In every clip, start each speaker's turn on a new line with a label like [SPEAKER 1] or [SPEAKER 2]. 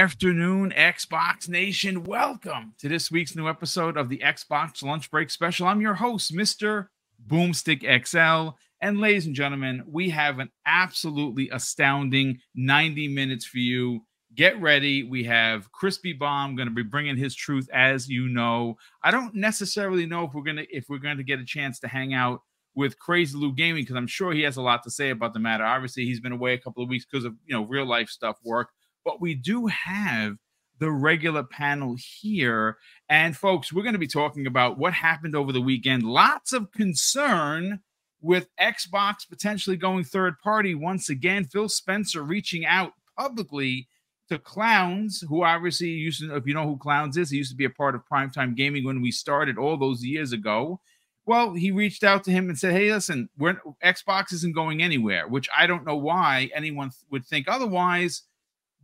[SPEAKER 1] Afternoon, Xbox Nation. Welcome to this week's new episode of the Xbox Lunch Break Special. I'm your host, Mr. Boomstick XL. And ladies and gentlemen, we have an absolutely astounding 90 minutes for you. Get ready. We have Crispy Bomb going to be bringing his truth, as you know. I don't necessarily know if we're gonna if we're going to get a chance to hang out with Crazy Lou Gaming because I'm sure he has a lot to say about the matter. Obviously, he's been away a couple of weeks because of you know real life stuff work, but we do have the regular panel here. And folks, we're going to be talking about what happened over the weekend. Lots of concern with Xbox potentially going third party once again. Phil Spencer reaching out publicly to Clowns, who obviously used to, if you know who Clowns is, he used to be a part of Primetime Gaming when we started all those years ago. Well, he reached out to him and said, "Hey, listen, we're, Xbox isn't going anywhere," which I don't know why anyone would think otherwise,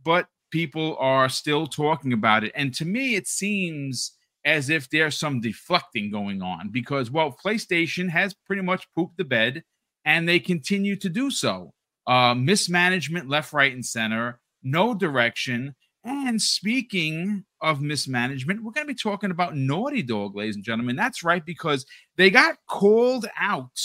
[SPEAKER 1] but people are still talking about it. And to me, it seems as if there's some deflecting going on because, well, PlayStation has pretty much pooped the bed, and they continue to do so. Uh, mismanagement, left, right, and center, no direction. And speaking of mismanagement, we're going to be talking about Naughty Dog, ladies and gentlemen. That's right, because they got called out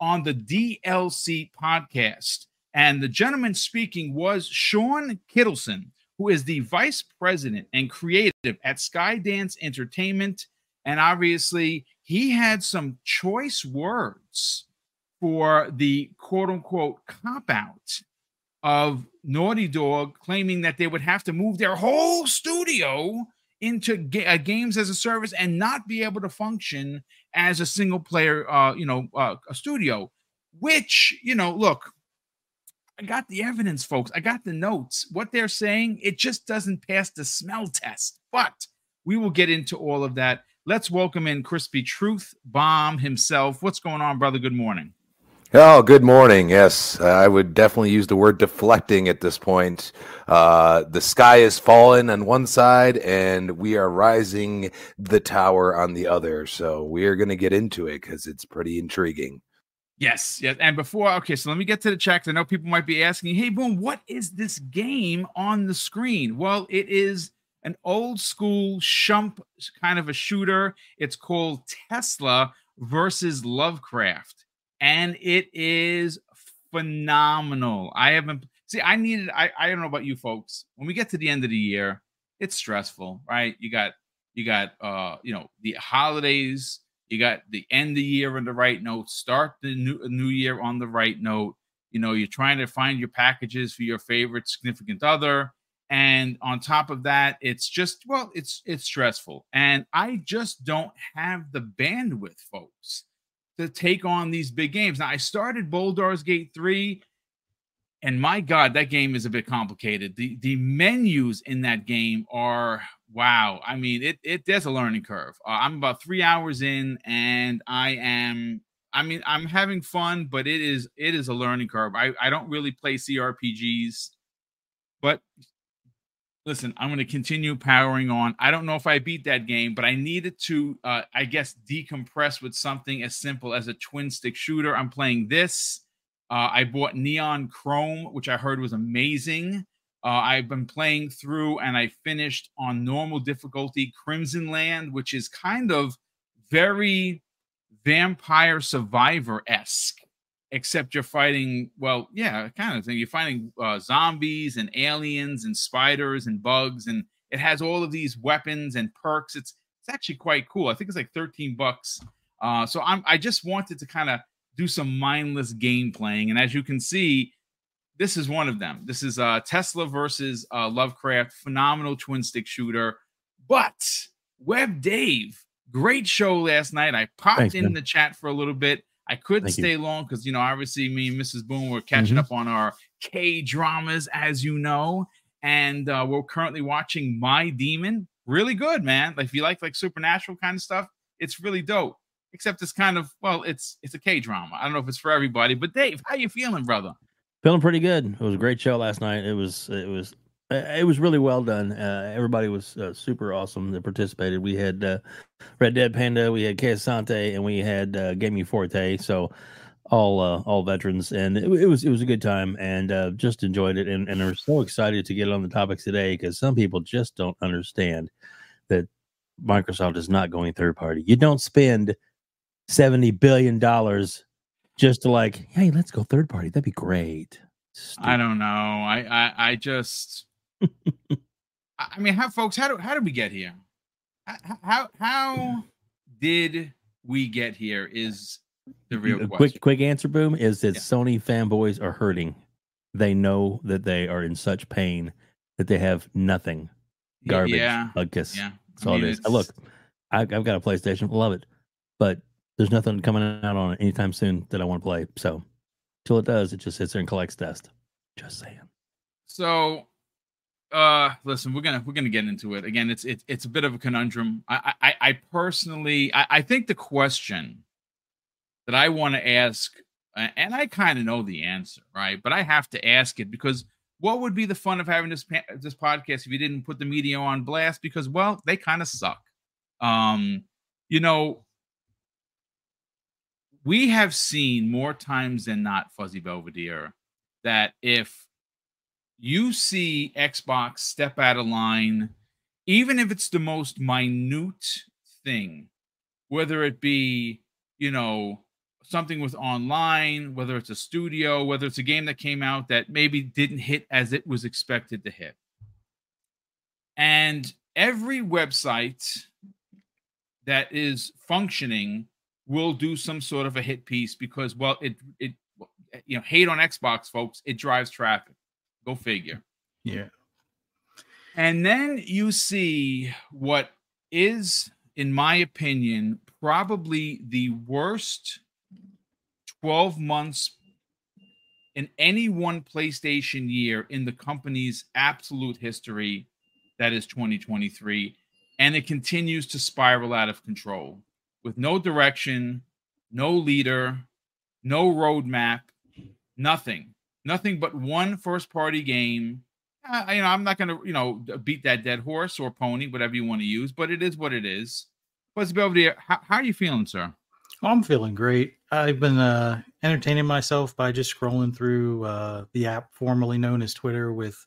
[SPEAKER 1] on the DLC podcast. And the gentleman speaking was Sean Kittleson, who is the vice president and creative at Skydance Entertainment. And obviously, he had some choice words for the quote unquote cop out of Naughty Dog claiming that they would have to move their whole studio into ga- uh, games as a service and not be able to function as a single player, uh, you know, uh, a studio. Which you know, look, I got the evidence, folks. I got the notes. What they're saying, it just doesn't pass the smell test. But we will get into all of that. Let's welcome in Crispy Truth Bomb himself. What's going on, brother? Good morning.
[SPEAKER 2] Oh, good morning. Yes, I would definitely use the word deflecting at this point. Uh, the sky is fallen on one side, and we are rising the tower on the other. So we are going to get into it because it's pretty intriguing.
[SPEAKER 1] Yes, yes. And before, okay, so let me get to the checks. I know people might be asking, hey, Boom, what is this game on the screen? Well, it is an old school shump kind of a shooter. It's called Tesla versus Lovecraft and it is phenomenal. I haven't see. I needed. I I don't know about you folks. When we get to the end of the year, it's stressful, right? You got you got uh you know the holidays. You got the end of the year on the right note. Start the new new year on the right note. You know you're trying to find your packages for your favorite significant other. And on top of that, it's just well, it's it's stressful, and I just don't have the bandwidth, folks to take on these big games. Now, I started Baldur's Gate 3, and my God, that game is a bit complicated. The the menus in that game are wow. I mean, it it there's a learning curve. Uh, I'm about three hours in, and I am. I mean, I'm having fun, but it is it is a learning curve. I I don't really play CRPGs, but listen, I'm going to continue powering on. I don't know if I beat that game, but I needed to, uh, I guess, decompress with something as simple as a twin stick shooter. I'm playing this. Uh, I bought Neon Chrome, which I heard was amazing. Uh, I've been playing through and I finished on normal difficulty Crimson Land, which is kind of very vampire survivor esque except you're fighting well yeah kind of thing. You're fighting uh, zombies and aliens and spiders and bugs and it has all of these weapons and perks. It's it's actually quite cool. I think it's like 13 bucks. Uh, so i'm i just wanted to kind of do some mindless game playing and as you can see this is one of them this is uh tesla versus uh, lovecraft phenomenal twin stick shooter but web dave great show last night i popped Thanks, in man. the chat for a little bit I couldn't Thank stay you. long because you know obviously me and Mrs. Boone were catching mm-hmm. up on our K dramas, as you know, and uh, we're currently watching My Demon. Really good, man. Like if you like like supernatural kind of stuff, it's really dope. Except it's kind of well, it's it's a K drama. I don't know if it's for everybody, but Dave, how you feeling, brother?
[SPEAKER 3] Feeling pretty good. It was a great show last night. It was it was it was really well done. Uh, everybody was uh, super awesome that participated. We had uh, Red Dead Panda, we had Asante, and we had uh, Gaming Forte. So all uh, all veterans, and it, it, was it was a good time, and uh, just enjoyed it, and and we're so excited to get on the topics today because some people just don't understand that Microsoft is not going third party. You don't spend seventy billion dollars just to like, hey, let's go third party. That'd be great.
[SPEAKER 1] Stupid. I don't know. I I, I just. I mean, how folks? How do how did we get here? How how did we get here? Is the real question.
[SPEAKER 3] quick quick answer boom is that yeah. Sony fanboys are hurting. They know that they are in such pain that they have nothing. Garbage. Yeah. Like Yeah. That's I all mean, it is. Look, I, I've got a PlayStation, love it, but there's nothing coming out on it anytime soon that I want to play. So till it does, it just sits there and collects dust. Just saying.
[SPEAKER 1] So uh listen we're gonna we're gonna get into it again it's it's it's a bit of a conundrum i i, I personally I, I think the question that I want to ask, and I kind of know the answer, right? But I have to ask it because what would be the fun of having this this podcast if you didn't put the media on blast? Because well, they kind of suck. Um, you know, we have seen more times than not, Fuzzy Belvedere, that if you see Xbox step out of line, even if it's the most minute thing, whether it be, you know, something with online, whether it's a studio, whether it's a game that came out that maybe didn't hit as it was expected to hit. And every website that is functioning will do some sort of a hit piece because well it it you know hate on Xbox folks it drives traffic. Go figure.
[SPEAKER 4] Yeah.
[SPEAKER 1] And then you see what is in my opinion probably the worst 12 months in any one PlayStation year in the company's absolute history, that is 2023. And it continues to spiral out of control with no direction, no leader, no roadmap, nothing, nothing but one first party game. Uh, you know, I'm not going to, you know, beat that dead horse or pony, whatever you want to use, but it is what it is. What's Belvedere? How, how are you feeling, sir?
[SPEAKER 4] I'm feeling great. I've been uh, entertaining myself by just scrolling through uh, the app formerly known as Twitter with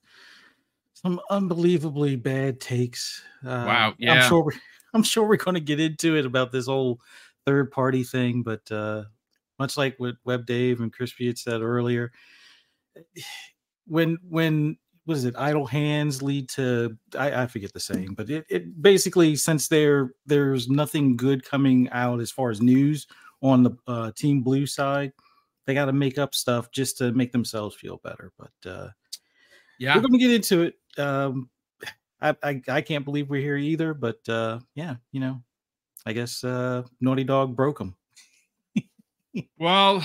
[SPEAKER 4] some unbelievably bad takes.
[SPEAKER 1] Uh, wow, yeah.
[SPEAKER 4] I'm sure. I'm sure we're going to get into it about this whole third party thing, but uh, much like what Web Dave and Crispy had said earlier, when when was it idle hands lead to I, I forget the saying, but it, it basically since there there's nothing good coming out as far as news on the uh, Team Blue side, they got to make up stuff just to make themselves feel better. But uh, yeah, we're gonna get into it. Um, I, I, can't believe we're here either, but uh, yeah, you know, I guess uh, Naughty Dog broke them.
[SPEAKER 1] well,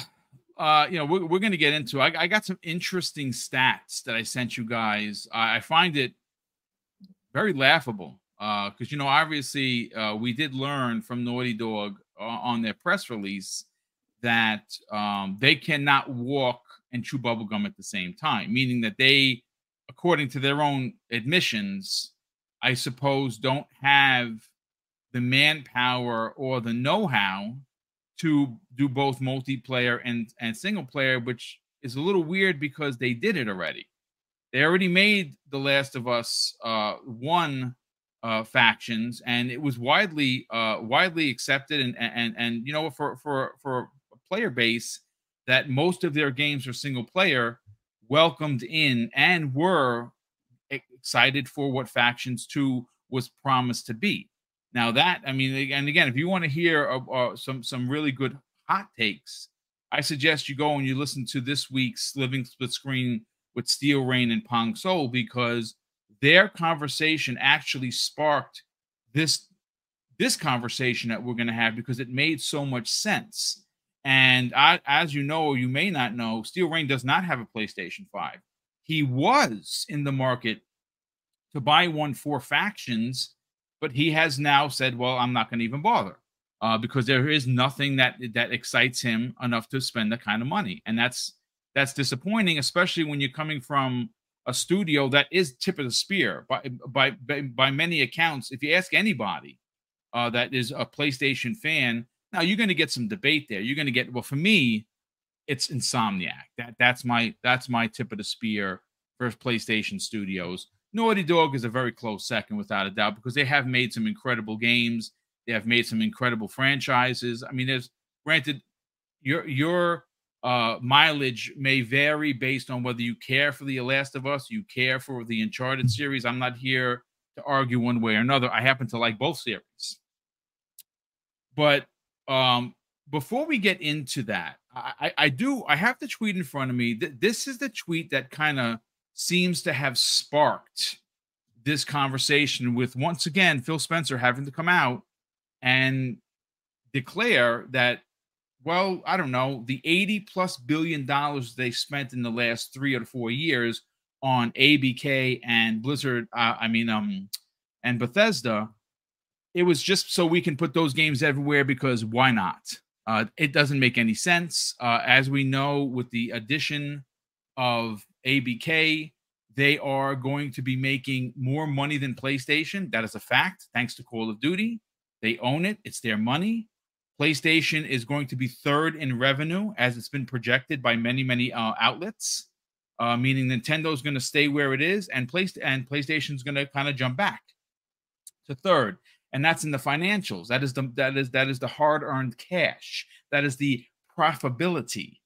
[SPEAKER 1] uh, you know, we're, we're going to get into. I, I, got some interesting stats that I sent you guys. I, I find it very laughable because uh, you know, obviously, uh, we did learn from Naughty Dog uh, on their press release that um, they cannot walk and chew bubblegum at the same time, meaning that they, according to their own admissions, I suppose, don't have the manpower or the know-how to do both multiplayer and and single player, which is a little weird because they did it already. They already made The Last of Us uh, one uh, factions, and it was widely uh, widely accepted, and and and you know for for for a player base that most of their games are single player, welcomed in and were excited for what factions two was promised to be. Now that I mean, and again, if you want to hear uh, uh, some some really good hot takes, I suggest you go and you listen to this week's Living Split Screen with Steel Rain and Pong Soul because their conversation actually sparked this this conversation that we're going to have because it made so much sense. And I, as you know, or you may not know, Steel Rain does not have a PlayStation 5. He was in the market to buy one for factions but he has now said, "Well, I'm not going to even bother." Uh, because there is nothing that that excites him enough to spend the kind of money, and that's that's disappointing, especially when you're coming from a studio that is tip of the spear by by by, many accounts. If you ask anybody uh, that is a PlayStation fan, now you're going to get some debate there. You're going to get well for me. it's Insomniac. That that's my that's my tip of the spear for PlayStation Studios. Naughty Dog is a very close second, without a doubt, because they have made some incredible games. They have made some incredible franchises. I mean, there's granted your your uh, mileage may vary based on whether you care for The Last of Us, you care for the Uncharted series. I'm not here to argue one way or another. I happen to like both series. But um, before we get into that, I, I do I have the tweet in front of me. This is the tweet that kind of seems to have sparked this conversation with once again Phil Spencer having to come out and declare that well, I don't know, the 80 plus billion dollars they spent in the last three or four years on ABK and Blizzard, uh, I mean, um, and Bethesda, it was just so we can put those games everywhere because why not? Uh, it doesn't make any sense. Uh, as we know, with the addition of ABK, they are going to be making more money than PlayStation. That is a fact, thanks to Call of Duty. They own it, it's their money. PlayStation is going to be third in revenue as it's been projected by many, many uh, outlets, uh, meaning Nintendo is going to stay where it is and, Play- and PlayStation is going to kind of jump back to third. And that's in the financials. That is the that is that is the hard-earned cash. That is the profitability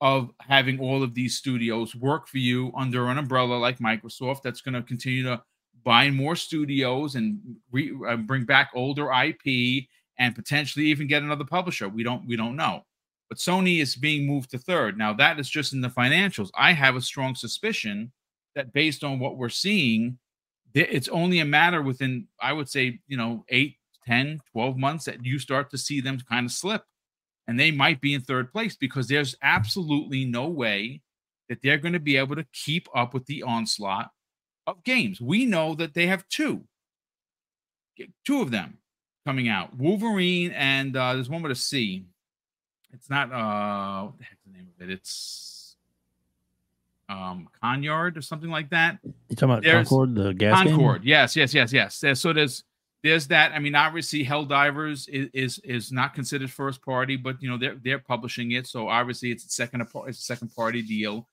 [SPEAKER 1] of having all of these studios work for you under an umbrella like Microsoft that's going to continue to buy more studios and re, uh, bring back older IP and potentially even get another publisher. We don't we don't know. But Sony is being moved to third. Now that is just in the financials. I have a strong suspicion that based on what we're seeing, it's only a matter within I would say, you know, 8, 10, 12 months that you start to see them kind of slip. And they might be in third place because there's absolutely no way that they're going to be able to keep up with the onslaught of games. We know that they have two, two of them coming out. Wolverine and uh, there's one with a C. It's not uh what the heck's the name of it? It's um Conyard or something like that.
[SPEAKER 3] You talking about there's, Concord, the gas
[SPEAKER 1] Concord? Game? Yes, yes, yes, yes. So there's there's that. I mean, obviously, Helldivers is, is is not considered first party, but you know they're they're publishing it, so obviously it's a second it's a second party deal.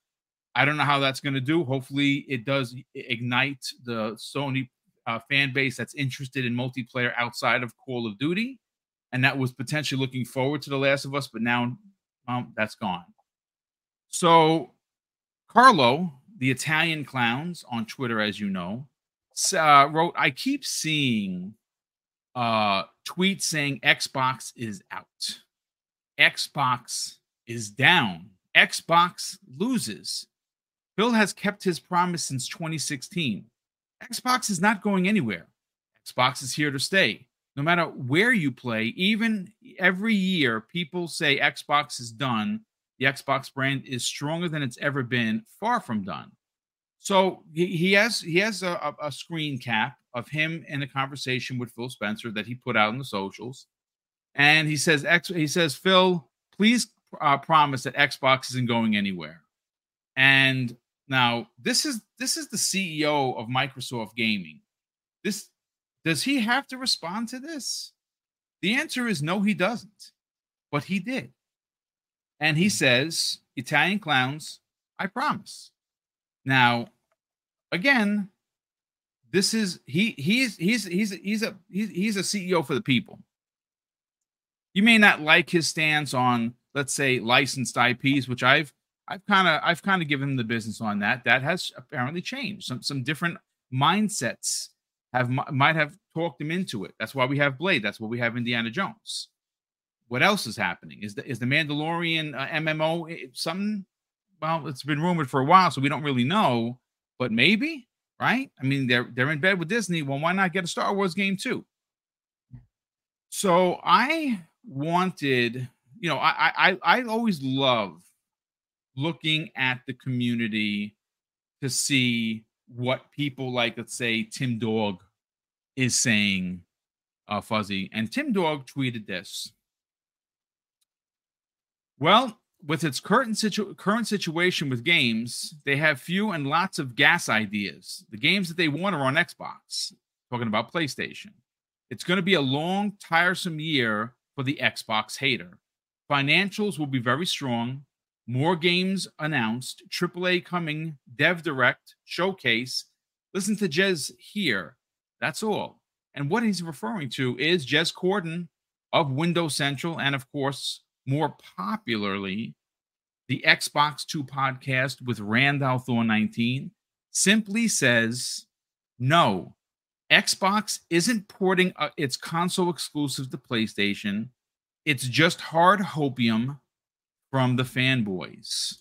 [SPEAKER 1] I don't know how that's going to do. Hopefully, it does ignite the Sony uh, fan base that's interested in multiplayer outside of Call of Duty, and that was potentially looking forward to The Last of Us, but now um, that's gone. So, Carlo, the Italian clowns on Twitter, as you know, uh, wrote, "I keep seeing uh, tweets saying Xbox is out, Xbox is down, Xbox loses." Phil has kept his promise since 2016. Xbox is not going anywhere. Xbox is here to stay. No matter where you play, even every year, people say Xbox is done. The Xbox brand is stronger than it's ever been, far from done. So he, has he has a, a screen cap of him in a conversation with Phil Spencer that he put out on the socials, and he says he says Phil, please uh, promise that Xbox isn't going anywhere. And now, this is this is the CEO of Microsoft Gaming. This does he have to respond to this? The answer is no, he doesn't. But he did. And he hmm. says, Italian clowns, I promise. Now, again, this is he he's he's he's he's a he's, he's a CEO for the people. You may not like his stance on, let's say, licensed IPs, which I've I've kind of I've kind of given the business on that. That has apparently changed. Some some different mindsets have might have talked him into it. That's why we have Blade. That's why we have Indiana Jones. What else is happening? Is the is the Mandalorian uh, MMO eh, something? Well, it's been rumored for a while, so we don't really know. But maybe, right? I mean, they're they're in bed with Disney. Well, why not get a Star Wars game too? So I wanted, you know, I I I always love looking at the community to see what people like, let's say, Tim Dog is saying, uh, Fuzzy. And Tim Dog tweeted this. Well, with its current, situ- current situation with games, they have few and lots of gas ideas. The games that they want are on Xbox, talking about PlayStation. It's going to be a long, tiresome year for the Xbox hater. Financials will be very strong. more games announced, AAA coming, Dev Direct, Showcase. Listen to Jez here. That's all. And what he's referring to is Jez Corden of Windows Central, and of course, more popularly, the Xbox 2 podcast with Rand al Thor 19 simply says no, Xbox isn't porting uh, its console exclusive to PlayStation. It's just hard hopium from the fanboys.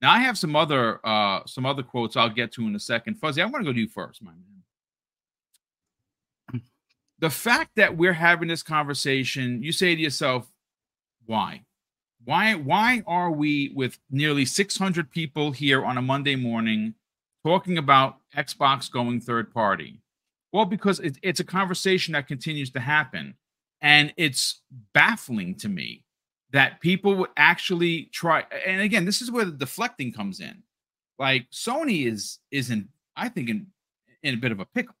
[SPEAKER 1] Now I have some other uh some other quotes I'll get to in a second. Fuzzy, I want to go to you first, my man. The fact that we're having this conversation, you say to yourself, why? Why why are we with nearly 600 people here on a Monday morning talking about Xbox going third party? Well, because it, it's a conversation that continues to happen. And it's baffling to me that people would actually try. And again, this is where the deflecting comes in. Like Sony is is in, I think, in, in a bit of a pickle.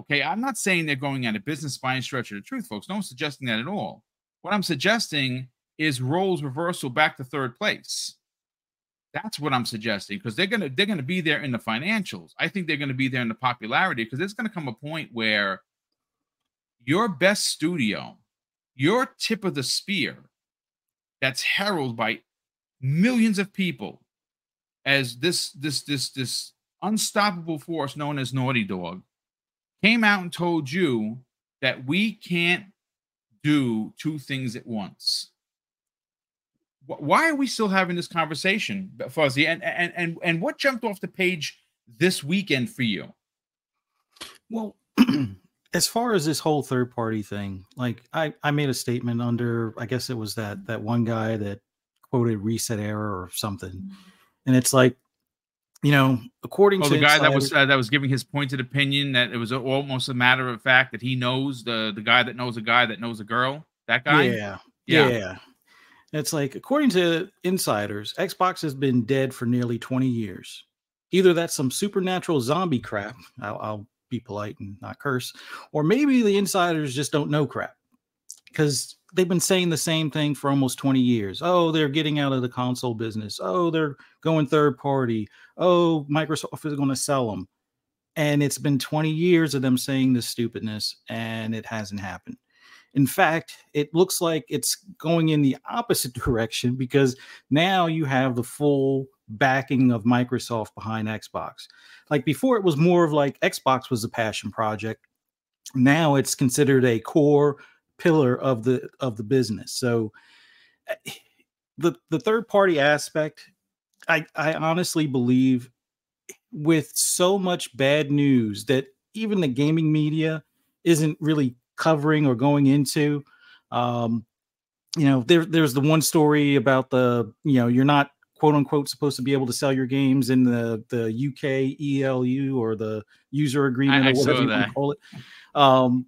[SPEAKER 1] Okay. I'm not saying they're going out of business by any stretch of the truth, folks. No one's suggesting that at all. What I'm suggesting is roles reversal back to third place. That's what I'm suggesting because they're gonna they're gonna be there in the financials. I think they're gonna be there in the popularity because there's gonna come a point where your best studio, your tip of the spear, that's heralded by millions of people as this this this this unstoppable force known as Naughty Dog, came out and told you that we can't do two things at once why are we still having this conversation, Fuzzy? And and and and what jumped off the page this weekend for you?
[SPEAKER 4] Well, as far as this whole third party thing, like I I made a statement under I guess it was that that one guy that quoted reset error or something, and it's like you know, according
[SPEAKER 1] oh,
[SPEAKER 4] to
[SPEAKER 1] the guy that was uh, that was giving his pointed opinion that it was almost a matter of fact that he knows the the guy that knows a guy that knows a girl. That guy.
[SPEAKER 4] Yeah. Yeah. yeah. It's like, according to insiders, Xbox has been dead for nearly 20 years. Either that's some supernatural zombie crap, I'll, I'll be polite and not curse, or maybe the insiders just don't know crap because they've been saying the same thing for almost 20 years. Oh, they're getting out of the console business. Oh, they're going third party. Oh, Microsoft is going to sell them. And it's been 20 years of them saying this stupidness, and it hasn't happened. In fact, it looks like it's going in the opposite direction because now you have the full backing of Microsoft behind Xbox. Like before, it was more of like Xbox was a passion project. Now it's considered a core pillar of the of the business. So eh, the the third party aspect, I I honestly believe with so much bad news that even the gaming media isn't really covering or going into. Um, you know, there, there's the one story about the, you know, you're not quote unquote supposed to be able to sell your games in the the UK ELU or the user agreement I, or whatever you want to call it. Um,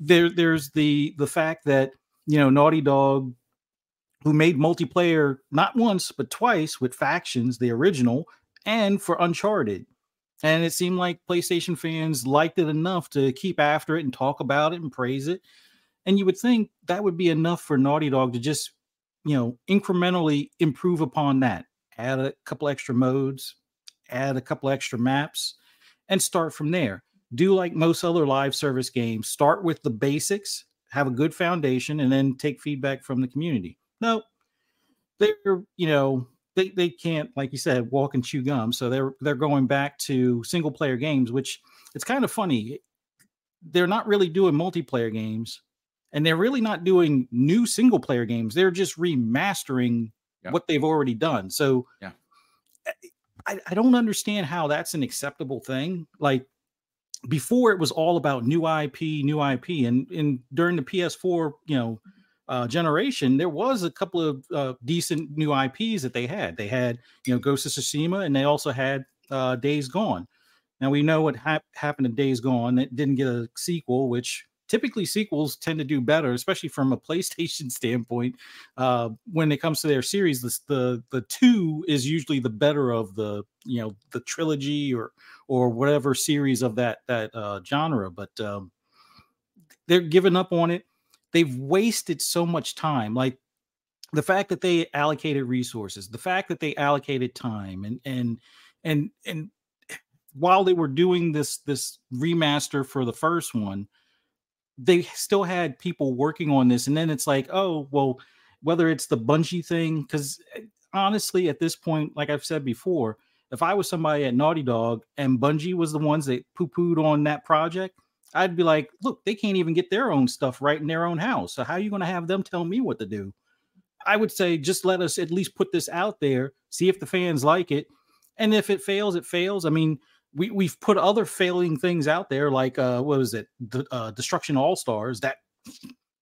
[SPEAKER 4] there, there's the the fact that you know Naughty Dog, who made multiplayer not once but twice with factions, the original, and for Uncharted, and it seemed like PlayStation fans liked it enough to keep after it and talk about it and praise it. And you would think that would be enough for Naughty Dog to just, you know, incrementally improve upon that. Add a couple extra modes, add a couple extra maps, and start from there. Do like most other live service games, start with the basics, have a good foundation, and then take feedback from the community. No, they're, you know, they they can't like you said walk and chew gum so they're they're going back to single player games which it's kind of funny. They're not really doing multiplayer games and they're really not doing new single player games. They're just remastering what they've already done. So
[SPEAKER 1] yeah.
[SPEAKER 4] I, I don't understand how that's an acceptable thing. Like before it was all about new ip new ip and in during the ps4 you know uh, generation, there was a couple of uh, decent new IPs that they had. They had, you know, Ghost of Tsushima, and they also had uh, Days Gone. Now we know what hap- happened to Days Gone. It didn't get a sequel, which typically sequels tend to do better, especially from a PlayStation standpoint. Uh, when it comes to their series, the, the the two is usually the better of the you know the trilogy or or whatever series of that that uh, genre. But um, they're giving up on it they've wasted so much time. Like the fact that they allocated resources, the fact that they allocated time, and and and and while they were doing this this remaster for the first one, they still had people working on this. And then it's like, oh well, whether it's the Bungie thing, because eh, honestly, at this point, like I've said before, if I was somebody at Naughty Dog and Bungie was the ones that poo pooed on that project, I'd be like, look, they can't even get their own stuff right in their own house. So how are you going to have them tell me what to do? I would say just let us at least put this out there, see if the fans like it. And if it fails, it fails. I mean, we, we've put other failing things out there, like uh, what was it? The uh, Destruction All Stars. That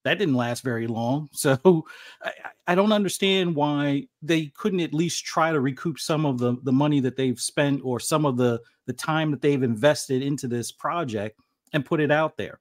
[SPEAKER 4] that didn't last very long. So I, I, don't understand why they couldn't at least try to recoup some of the, the money that they've spent or some of the, the time that they've invested into this project and put it out there.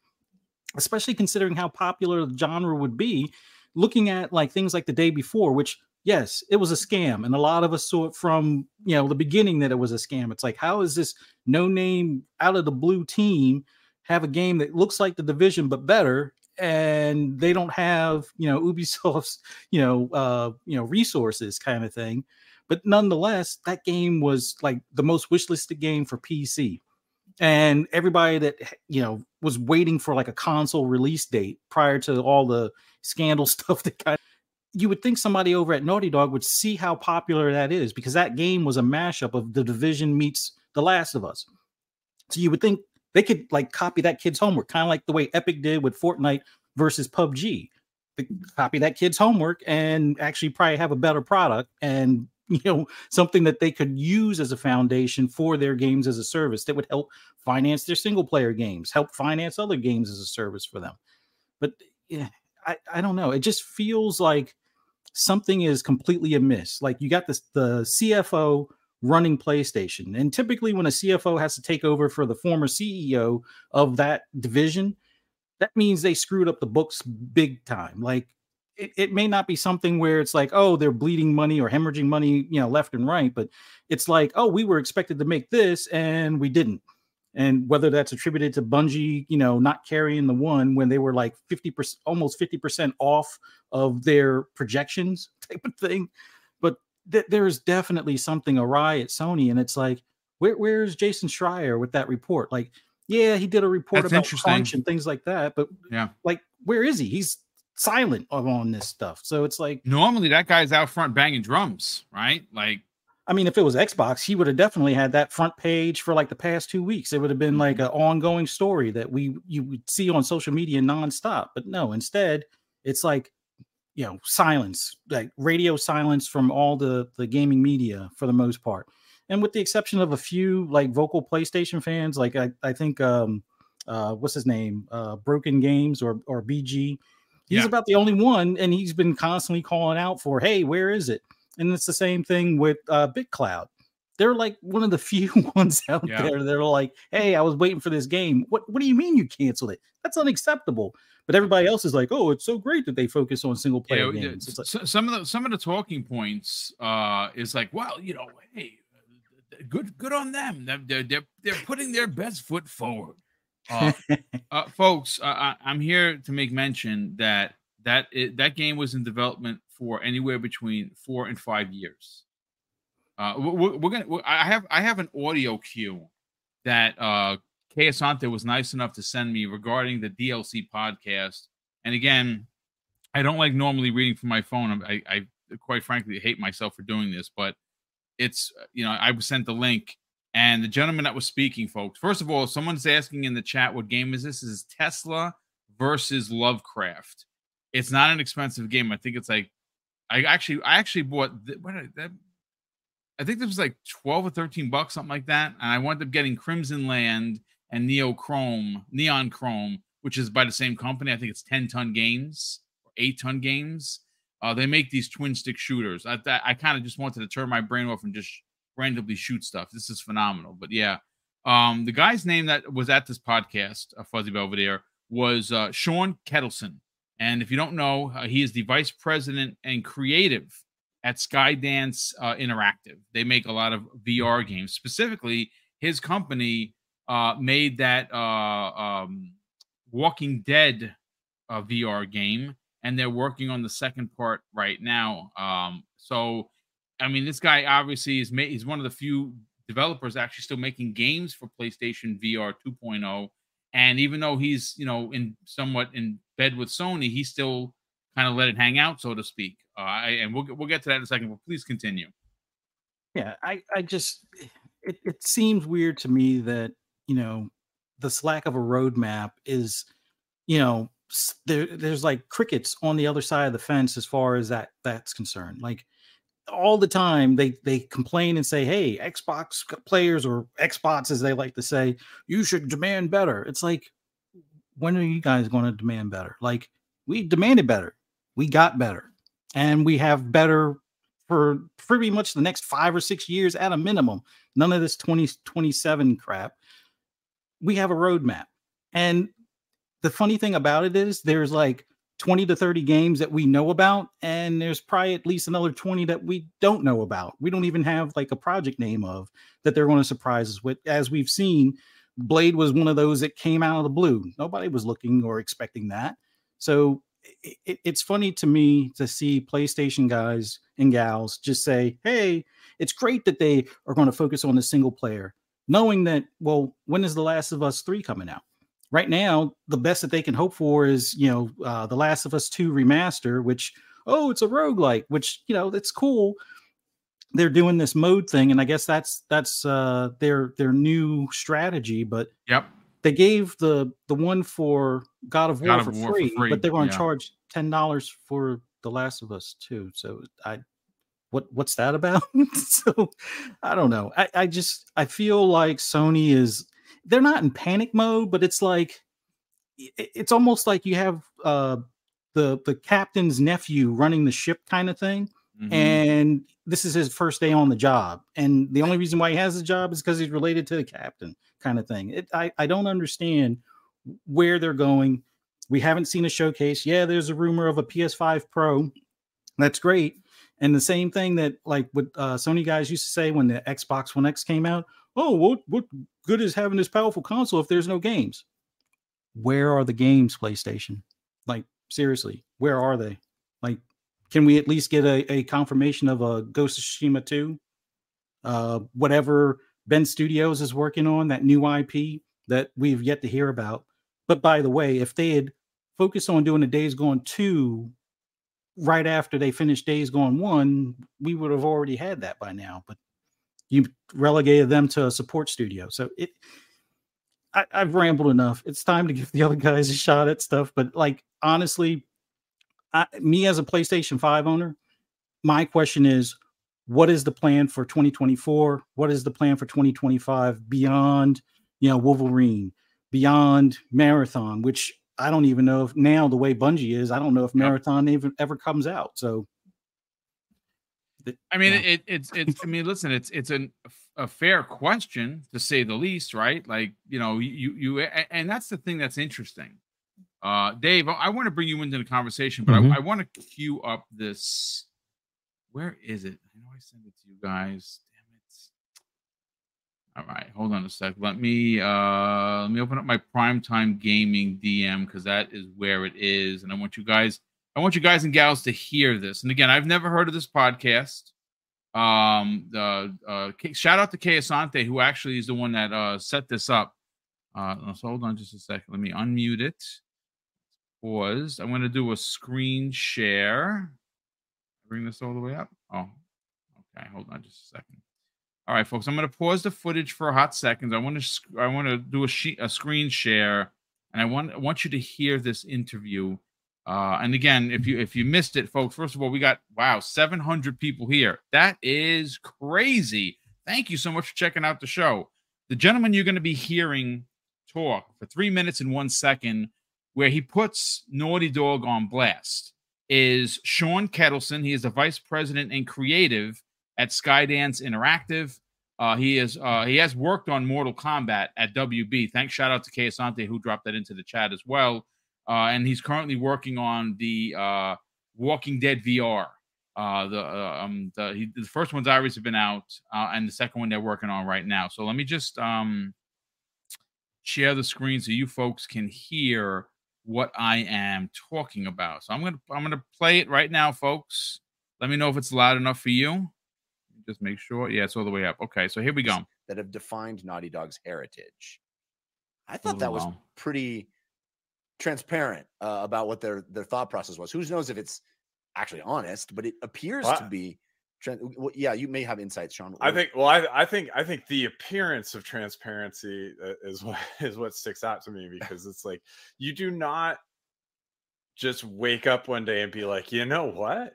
[SPEAKER 4] Especially considering how popular the genre would be, looking at like things like the day before, which yes, it was a scam. And a lot of us saw it from you know the beginning that it was a scam. It's like, how is this no name out of the blue team have a game that looks like the division but better and they don't have you know Ubisoft's you know uh, you know resources kind of thing. But nonetheless, that game was like the most wishlisted game for PC, and everybody that you know was waiting for like a console release date prior to all the scandal stuff that kind. Of, you would think somebody over at Naughty Dog would see how popular that is because that game was a mashup of The Division meets The Last of Us. So you would think they could like copy that kid's homework, kind of like the way Epic did with Fortnite versus PUBG. They copy that kid's homework and actually probably have a better product and you know something that they could use as a foundation for their games as a service that would help finance their single player games, help finance other games as a service for them. But yeah, I, I don't know. It just feels like something is completely amiss. Like you got this the CFO running PlayStation. And typically, when a CFO has to take over for the former CEO of that division, that means they screwed up the books big time. Like it, it may not be something where it's like, oh, they're bleeding money or hemorrhaging money, you know, left and right, but it's like, oh, we were expected to make this and we didn't. And whether that's attributed to Bungie, you know, not carrying the one when they were like 50%, almost 50% off of their projections type of thing But th- there's definitely something awry at Sony, and it's like, where, where's Jason Schreier with that report? Like, yeah, he did a report That's about crunch and things like that, but
[SPEAKER 1] yeah,
[SPEAKER 4] like, where is he? He's silent on this stuff. So it's like
[SPEAKER 1] normally that guy's out front banging drums, right? Like,
[SPEAKER 4] I mean, if it was Xbox, he would have definitely had that front page for like the past two weeks. It would have been like mm-hmm. an ongoing story that we you would see on social media nonstop. But no, instead, it's like you know silence like radio silence from all the the gaming media for the most part and with the exception of a few like vocal playstation fans like i, I think um uh what's his name uh broken games or or bg he's yeah. about the only one and he's been constantly calling out for hey where is it and it's the same thing with uh bitcloud they're like one of the few ones out yeah. there that are like hey i was waiting for this game what what do you mean you canceled it that's unacceptable but everybody else is like, "Oh, it's so great that they focus on single player yeah, games."
[SPEAKER 1] Like, some of the some of the talking points uh, is like, "Well, you know, hey, good good on them. They're they're they're putting their best foot forward." Uh, uh, folks, I, I'm here to make mention that that it, that game was in development for anywhere between four and five years. Uh, we're, we're gonna. I have I have an audio cue that uh, Kay Asante was nice enough to send me regarding the DLC podcast. And again, I don't like normally reading from my phone. I, I quite frankly hate myself for doing this, but it's you know I was sent the link, and the gentleman that was speaking, folks. First of all, someone's asking in the chat what game is this? this is Tesla versus Lovecraft. It's not an expensive game. I think it's like I actually I actually bought what that I think this was like 12 or 13 bucks, something like that. And I wound up getting Crimson Land and Neo Chrome, Neon Chrome, which is by the same company. I think it's 10 ton games or eight ton games. Uh, they make these twin stick shooters. I, I kind of just wanted to turn my brain off and just randomly shoot stuff. This is phenomenal. But yeah, um, the guy's name that was at this podcast, uh, Fuzzy Belvedere, was uh, Sean Kettleson. And if you don't know, uh, he is the vice president and creative at Skydance uh, Interactive. They make a lot of VR games. Specifically, his company uh, made that uh, um, Walking Dead uh, VR game, and they're working on the second part right now. Um, so, I mean, this guy obviously is ma- he's one of the few developers actually still making games for PlayStation VR 2.0. And even though he's you know in somewhat in bed with Sony, he still kind of let it hang out, so to speak. Uh, I, and we'll we'll get to that in a second. But please continue.
[SPEAKER 4] Yeah, I I just it, it seems weird to me that you know this lack of a roadmap is you know there, there's like crickets on the other side of the fence as far as that that's concerned like all the time they they complain and say hey xbox players or xbox as they like to say you should demand better it's like when are you guys going to demand better? Like we demanded better. We got better. And we have better for pretty much the next five or six years at a minimum. None of this 2027 crap. We have a roadmap. And the funny thing about it is there's like 20 to 30 games that we know about and there's probably at least another 20 that we don't know about. We don't even have like a project name of that they're going to surprise us with as we've seen blade was one of those that came out of the blue. Nobody was looking or expecting that. So it, it's funny to me to see playstation guys and gals just say hey it's great that they are going to focus on the single player knowing that well when is the last of us 3 coming out? Right now the best that they can hope for is you know uh, the last of us 2 remaster which oh it's a roguelike which you know that's cool they're doing this mode thing and i guess that's that's uh their their new strategy but
[SPEAKER 1] yep
[SPEAKER 4] they gave the the one for god of war, god of for, war free, for, free, but they're going to yeah. charge ten dollars for the last of us too so i what what's that about so i don't know I, I just i feel like sony is they're not in panic mode, but it's like it's almost like you have uh, the the captain's nephew running the ship kind of thing. Mm-hmm. And this is his first day on the job. And the only reason why he has the job is because he's related to the captain, kind of thing. It, I, I don't understand where they're going. We haven't seen a showcase. Yeah, there's a rumor of a PS5 Pro. That's great. And the same thing that like what uh, Sony guys used to say when the Xbox One X came out. Oh, what what good is having this powerful console if there's no games? Where are the games, PlayStation? Like, seriously, where are they? Can we at least get a, a confirmation of a Ghost of Tsushima 2? Uh, whatever Bend Studios is working on, that new IP that we've yet to hear about. But by the way, if they had focused on doing a Days Gone 2 right after they finished Days Gone 1, we would have already had that by now. But you relegated them to a support studio. So it, I, have rambled enough. It's time to give the other guys a shot at stuff. But like honestly, I, me as a PlayStation Five owner, my question is, what is the plan for 2024? What is the plan for 2025 beyond, you know, Wolverine, beyond Marathon, which I don't even know if now the way Bungie is, I don't know if Marathon even ever comes out. So
[SPEAKER 1] I mean, yeah. it, it's it's. I mean, listen, it's it's an, a fair question to say the least, right? Like you know, you you and that's the thing that's interesting. Uh, Dave, I want to bring you into the conversation, but mm-hmm. I, I want to queue up this. Where is it? I know I sent it to you guys. Damn it! All right, hold on a sec. Let me uh let me open up my primetime gaming DM because that is where it is, and I want you guys I want you guys and gals to hear this. And again, I've never heard of this podcast. Um, the uh, shout out to Kay Asante, who actually is the one that uh, set this up. Uh, so hold on just a second. Let me unmute it. Was I'm going to do a screen share. Bring this all the way up. Oh, okay. Hold on just a second. All right, folks. I'm going to pause the footage for a hot second. I want to I want to do a sheet a screen share, and I want I want you to hear this interview uh, and again, if you if you missed it, folks, first of all, we got wow, 700 people here. That is crazy. Thank you so much for checking out the show. The gentleman you're going to be hearing talk for three minutes and one second, where he puts Naughty Dog on blast, is Sean Kettleson. He is the vice president and creative at Skydance Interactive. Uh, he is uh, he has worked on Mortal Kombat at WB. Thanks, shout out to Kay Asante who dropped that into the chat as well uh, and he's currently working on the uh, Walking Dead VR. Uh, the uh, um, the, he, the first one's obviously been out, and the second one they're working on right now. So let me just um, share the screen so you folks can hear what I am talking about. So I'm gonna I'm gonna play it right now, folks. Let me know if it's loud enough for you. Just make sure. Yeah, it's all the way up. Okay, so here we go.
[SPEAKER 5] That have defined Naughty Dog's heritage. I thought that was pretty transparent uh, about what their their thought process was. Who knows if it's actually honest, but it appears to be. Well, yeah, you may have insights, Sean.
[SPEAKER 6] I think. Well, I, I think I think the appearance of transparency uh, is what is what sticks out to me because it's like you do not just wake up one day and be like, you know what?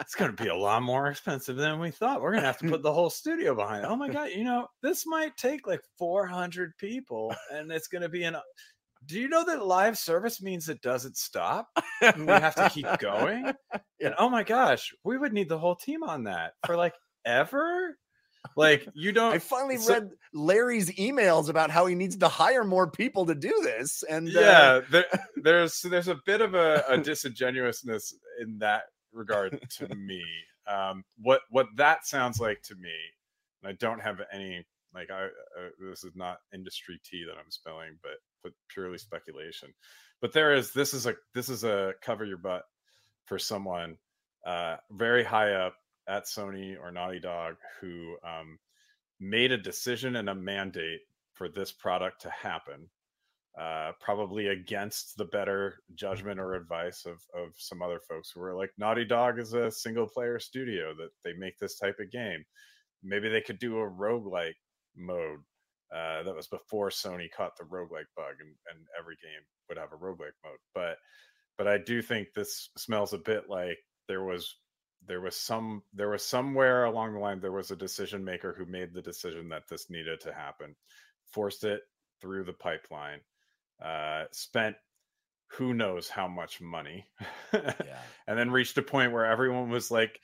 [SPEAKER 6] it's going to be a lot more expensive than we thought. We're going to have to put the whole studio behind it. Oh my God. You know, this might take like 400 people and it's going to be an. Do you know that live service means it doesn't stop? we have to keep going. And oh my gosh, we would need the whole team on that for like ever. Like you don't.
[SPEAKER 5] I finally so, read Larry's emails about how he needs to hire more people to do this, and
[SPEAKER 6] uh, yeah, uh, there, there's there's a bit of a, a disingenuousness in that regard to me. Um, what what that sounds like to me, and I don't have any like I uh, this is not industry tea that I'm spilling, but but purely speculation. But there is this is a this is a cover your butt for someone uh, very high up at Sony or Naughty Dog who um, made a decision and a mandate for this product to happen, uh, probably against the better judgment or advice of, of some other folks who were like, Naughty Dog is a single player studio that they make this type of game. Maybe they could do a roguelike mode. Uh, that was before Sony caught the roguelike bug and, and every game would have a roguelike mode. But but I do think this smells a bit like there was there was some there was somewhere along the line there was a decision maker who made the decision that this needed to happen forced it through the pipeline uh spent who knows how much money yeah. and then reached a point where everyone was like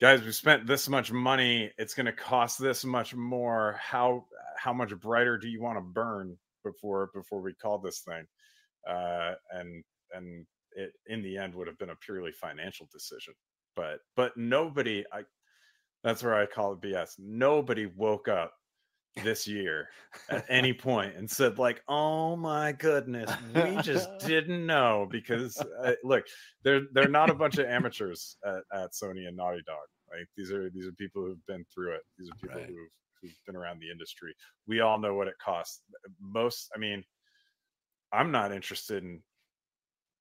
[SPEAKER 6] guys we spent this much money it's going to cost this much more. How how much brighter do you want to burn before before we call this thing? Uh and and it in the end would have been a purely financial decision. But but nobody i that's where i call it bs nobody woke up this year at any point and said like oh my goodness we just didn't know because uh, look they're they're not a bunch of amateurs at, at sony and naughty dog like these are these are people who've been through it. These are people right. who've who've been around the industry. We all know what it costs. Most i mean i'm not interested in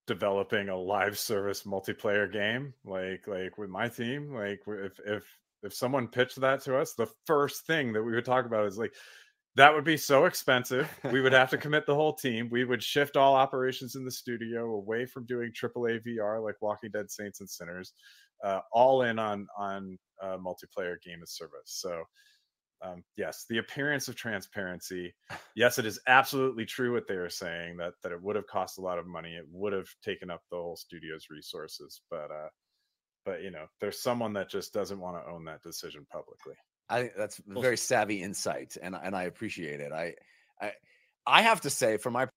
[SPEAKER 6] developing a live service multiplayer game like like with my team like if if if someone pitched that to us the first thing that we would talk about is like that would be so expensive we would have to commit the whole team we would shift all operations in the studio away from doing aaa vr like walking dead saints and sinners uh, all in on on uh, multiplayer game as service so um, yes, the appearance of transparency. Yes, it is absolutely true what they are saying that that it would have cost a lot of money. It would have taken up the whole studio's resources, but uh, but you know, there's someone that just doesn't want to own that decision publicly.
[SPEAKER 5] I think that's very savvy insight, and and I appreciate it. I I I have to say, from my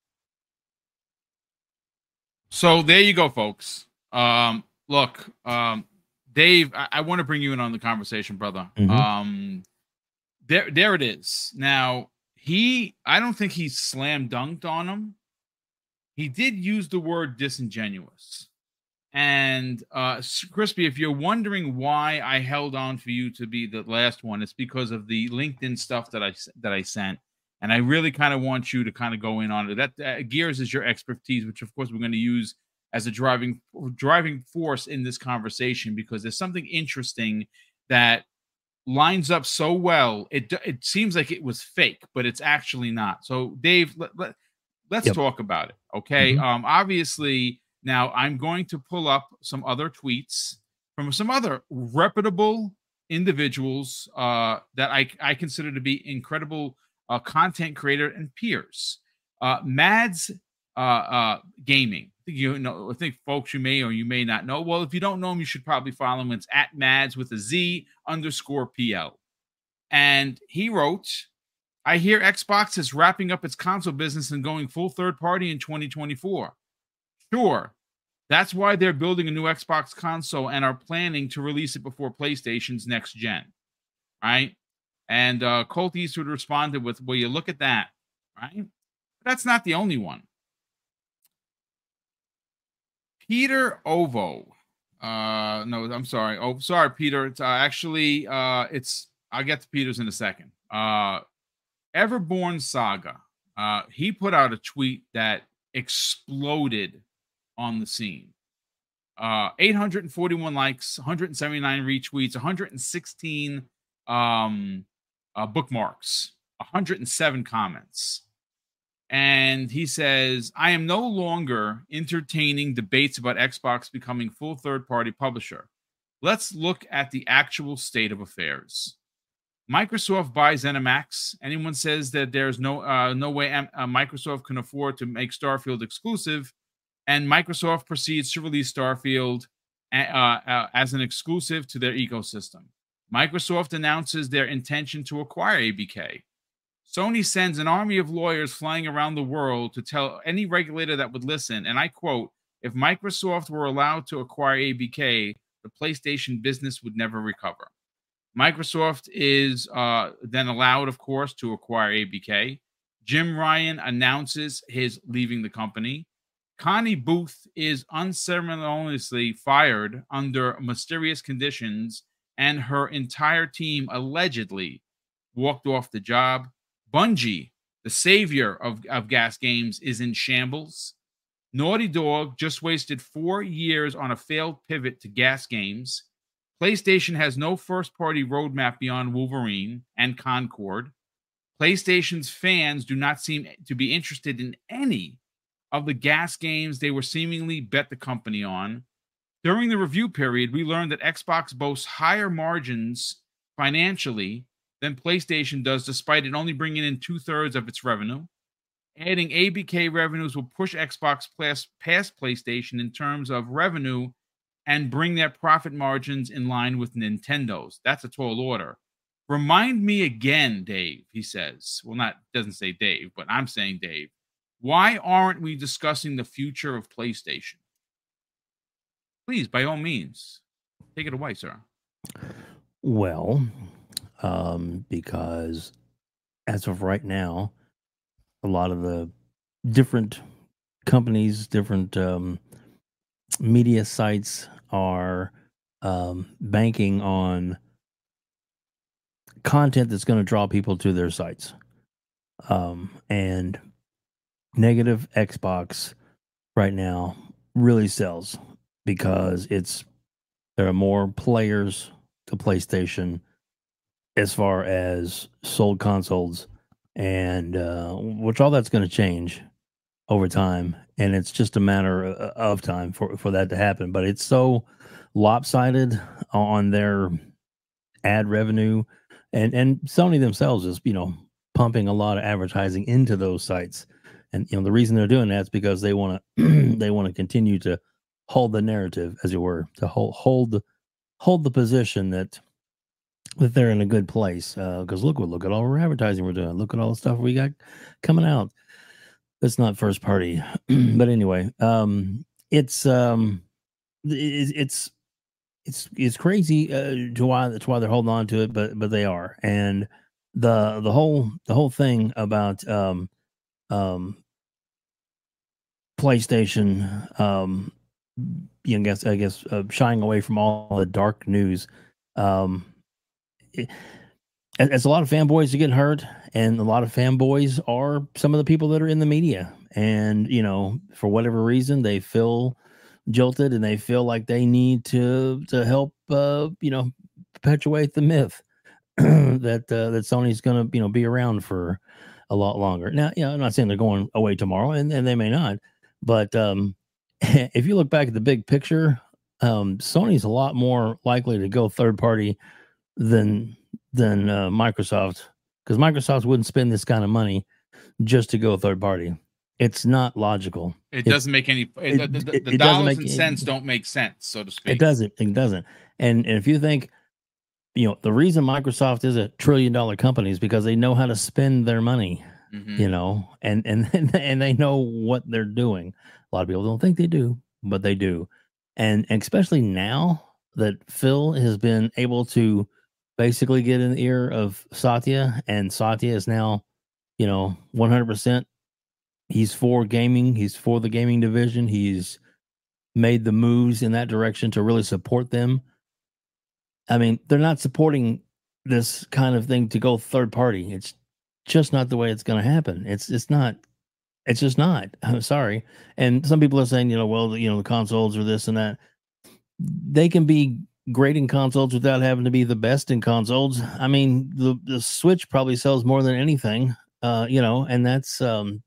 [SPEAKER 1] so there you go, folks. Um, look, um, Dave, I, I want to bring you in on the conversation, brother. Mm-hmm. Um, there there it is. Now he I don't think he slam dunked on him. He did use the word disingenuous. And uh Crispy, if you're wondering why I held on for you to be the last one, it's because of the LinkedIn stuff that I that I sent. And I really kind of want you to kind of go in on it. That uh, Gears is your expertise, which of course we're going to use as a driving driving force in this conversation because there's something interesting that lines up so well. It it seems like it was fake, but it's actually not. So, Dave, let, let, us yep. talk about it. Okay. Mm-hmm. Um, obviously, now I'm going to pull up some other tweets from some other reputable individuals uh, that I, I consider to be incredible uh, content creator and peers. Uh, Mads uh, uh, Gaming you know, I think folks you may or you may not know. Well, if you don't know him, you should probably follow him. It's at Mads with a Z underscore PL. And he wrote, I hear Xbox is wrapping up its console business and going full third party in 2024. Sure. That's why they're building a new Xbox console and are planning to release it before PlayStation's next gen. Right. And uh, Colt Eastwood responded with, Well, you look at that. Right. That's not the only one. Peter Ovo. Uh, no, I'm sorry. Oh, sorry, Peter. It's uh, actually uh, it's. I'll get to Peter's in a second. Uh, Everborn Saga. Uh, he put out a tweet that exploded on the scene. Uh, 841 likes, 179 retweets, 116 um, uh, bookmarks, 107 comments. And he says, I am no longer entertaining debates about Xbox becoming full third party publisher. Let's look at the actual state of affairs. Microsoft buys ZeniMax. Anyone says that there's no uh, no way uh, Microsoft can afford to make Starfield exclusive, and Microsoft proceeds to release Starfield uh, uh, as an exclusive to their ecosystem. Microsoft announces their intention to acquire ABK. Sony sends an army of lawyers flying around the world to tell any regulator that would listen, and I quote, if Microsoft were allowed to acquire ABK, the PlayStation business would never recover. Microsoft is uh, then allowed, of course, to acquire ABK. Jim Ryan announces his leaving the company. Connie Booth is unceremoniously fired under mysterious conditions, and her entire team allegedly walked off the job. Bungie, the savior of, of gas games, is in shambles. Naughty Dog just wasted four years on a failed pivot to gas games. PlayStation has no first party roadmap beyond Wolverine and Concord. PlayStation's fans do not seem to be interested in any of the gas games they were seemingly bet the company on. During the review period, we learned that Xbox boasts higher margins financially than PlayStation does, despite it only bringing in two thirds of its revenue. Adding ABK revenues will push Xbox past, PlayStation in terms of revenue and bring their profit margins in line with Nintendo's. That's a tall order. Remind me again, Dave, he says. Well, not doesn't say Dave, but I'm saying Dave. Why aren't we discussing the future of PlayStation? Please, by all means, take it away, sir.
[SPEAKER 3] Well, um, because as of right now, a lot of the different companies, different um, media sites are um, banking on content that's going to draw people to their sites. Um, and negative Xbox right now really sells because it's there are more players to PlayStation as far as sold consoles and uh, which all that's going to change over time. And it's just a matter of time for for that to happen. But it's so lopsided on their ad revenue. And and Sony themselves is you know pumping a lot of advertising into those sites and you know the reason they're doing that is because they want to they want to continue to hold the narrative as it were to hold hold hold the position that that they're in a good place. Because uh, look, look at all our advertising we're doing. Look at all the stuff we got coming out. That's not first party, but anyway, um, it's um, it, it's it's it's crazy uh, to why that's why they're holding on to it, but but they are, and the the whole the whole thing about um um PlayStation um you know, I guess I guess uh, shying away from all the dark news um as a lot of fanboys are getting hurt, and a lot of fanboys are some of the people that are in the media, and you know, for whatever reason, they feel jilted and they feel like they need to to help, uh, you know, perpetuate the myth that uh, that Sony's going to you know be around for a lot longer. Now, you know, I'm not saying they're going away tomorrow, and, and they may not, but um, if you look back at the big picture, um, Sony's a lot more likely to go third party than than uh, Microsoft because Microsoft wouldn't spend this kind of money just to go third party. It's not logical.
[SPEAKER 1] It, it doesn't make any. It, it, the, the dollars and cents don't make sense, so to speak.
[SPEAKER 3] It doesn't. It doesn't. And, and if you think, you know, the reason Microsoft is a trillion dollar company is because they know how to spend their money. Mm-hmm. You know, and and and they know what they're doing. A lot of people don't think they do, but they do. And, and especially now that Phil has been able to basically get in the ear of Satya, and Satya is now, you know, 100%. He's for gaming. He's for the gaming division. He's made the moves in that direction to really support them. I mean, they're not supporting this kind of thing to go third party. It's just not the way it's going to happen. It's it's not. It's just not. I'm sorry. And some people are saying, you know, well, you know, the consoles are this and that. They can be great in consoles without having to be the best in consoles. I mean, the the Switch probably sells more than anything. Uh, you know, and that's um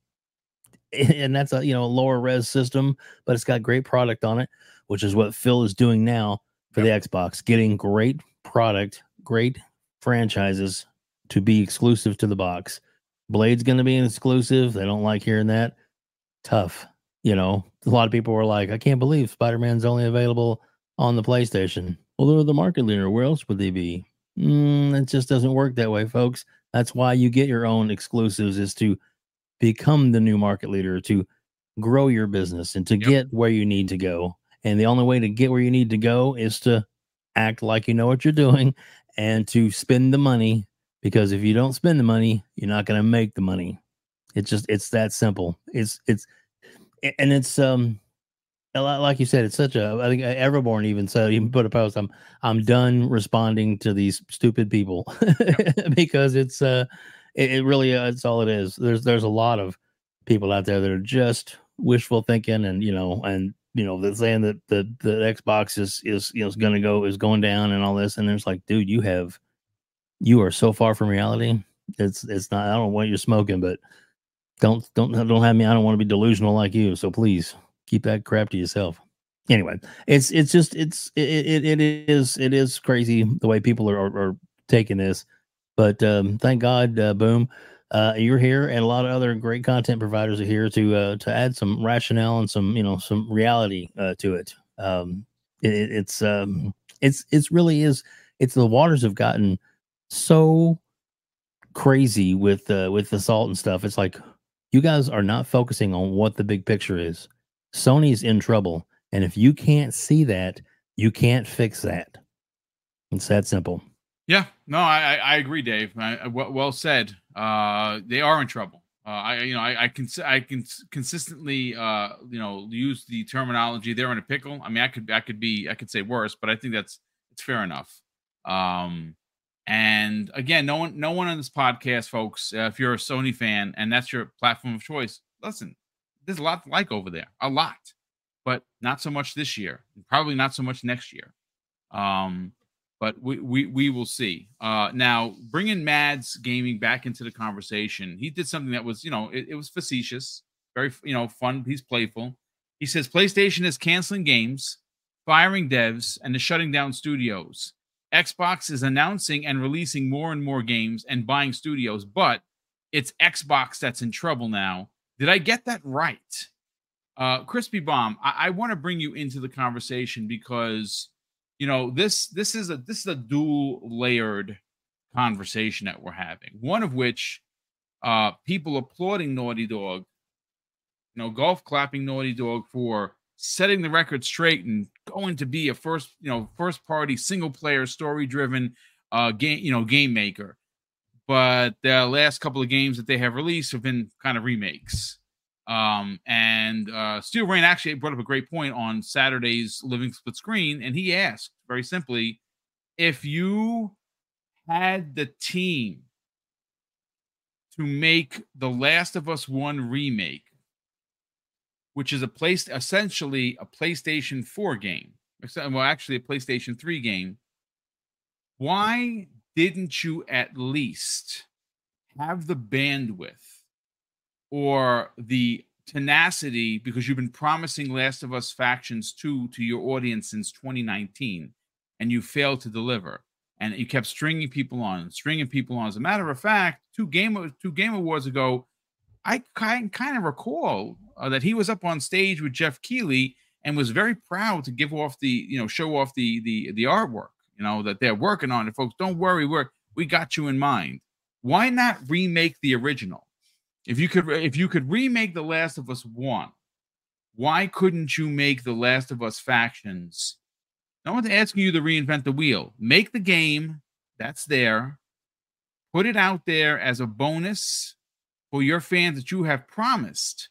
[SPEAKER 3] and that's a you know a lower res system, but it's got great product on it, which is what Phil is doing now for yep. the Xbox, getting great product, great franchises to be exclusive to the box. Blade's going to be an exclusive. They don't like hearing that. Tough. You know, a lot of people were like, I can't believe Spider Man's only available on the PlayStation. Well, they're the market leader. Where else would they be? Mm, it just doesn't work that way, folks. That's why you get your own exclusives, is to become the new market leader, to grow your business and to yep. get where you need to go. And the only way to get where you need to go is to act like you know what you're doing and to spend the money because if you don't spend the money, you're not going to make the money. It's just it's that simple. It's it's and it's um a lot like you said, it's such a. I think Everborn even said even put a post. I'm I'm done responding to these stupid people because it's uh it, it really uh, it's all it is. There's there's a lot of people out there that are just wishful thinking and you know and you know they're saying that the the Xbox is is you know is going to go is going down and all this and there's like dude you have you are so far from reality. It's it's not. I don't want you're smoking, but don't don't don't have me. I don't want to be delusional like you. So please keep that crap to yourself. Anyway, it's it's just it's it it, it is it is crazy the way people are are, are taking this, but um, thank God, uh, boom. Uh, you're here, and a lot of other great content providers are here to uh, to add some rationale and some you know some reality uh, to it. Um, it it's um, it's it's really is. It's the waters have gotten so crazy with uh, with the salt and stuff. It's like you guys are not focusing on what the big picture is. Sony's in trouble, and if you can't see that, you can't fix that. It's that simple.
[SPEAKER 1] Yeah, no, I I agree, Dave. I, well said. Uh, they are in trouble. Uh, I you know I, I can I can consistently uh you know use the terminology they're in a pickle. I mean I could I could be I could say worse, but I think that's it's fair enough. Um, and again, no one, no one on this podcast, folks. Uh, if you're a Sony fan and that's your platform of choice, listen, there's a lot to like over there, a lot, but not so much this year. Probably not so much next year. Um, but we we we will see. Uh, now bringing Mads Gaming back into the conversation, he did something that was, you know, it, it was facetious, very, you know, fun. He's playful. He says PlayStation is canceling games, firing devs, and is shutting down studios. Xbox is announcing and releasing more and more games and buying studios, but it's Xbox that's in trouble now. Did I get that right? Uh, Crispy Bomb, I, I want to bring you into the conversation because you know this this is a this is a dual layered conversation that we're having. One of which uh people applauding Naughty Dog, you know, golf clapping Naughty Dog for setting the record straight and going to be a first, you know, first party single player story driven uh game, you know, game maker. But the last couple of games that they have released have been kind of remakes. Um, and uh, Steel Rain actually brought up a great point on Saturday's Living Split Screen, and he asked very simply if you had the team to make The Last of Us 1 remake, which is a place essentially a PlayStation 4 game. Well, actually a PlayStation 3 game. Why didn't you at least have the bandwidth or the tenacity because you've been promising Last of Us Factions 2 to your audience since 2019 and you failed to deliver and you kept stringing people on stringing people on. As a matter of fact two game two game awards ago I kind of recall uh, that he was up on stage with Geoff Keighley and was very proud to give off the you know show off the the the artwork you know that they're working on. It folks don't worry we're we got you in mind. Why not remake the original if you could if you could remake the last of us one why couldn't you make the last of us factions no one's asking you to reinvent the wheel make the game that's there put it out there as a bonus for your fans that you have promised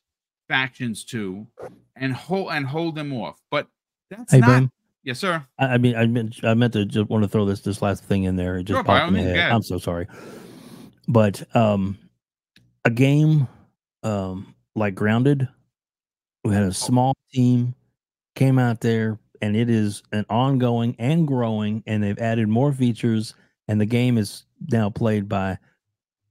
[SPEAKER 1] factions to and hold and hold them off. But that's hey, not. Ben, yes, sir.
[SPEAKER 3] I, I, mean, I meant I meant to just want to throw this this last thing in there. It just sure, popped in my head. I'm so sorry, but um, a game um like Grounded, we had a oh. small team, came out there, and it is an ongoing and growing, and they've added more features, and the game is now played by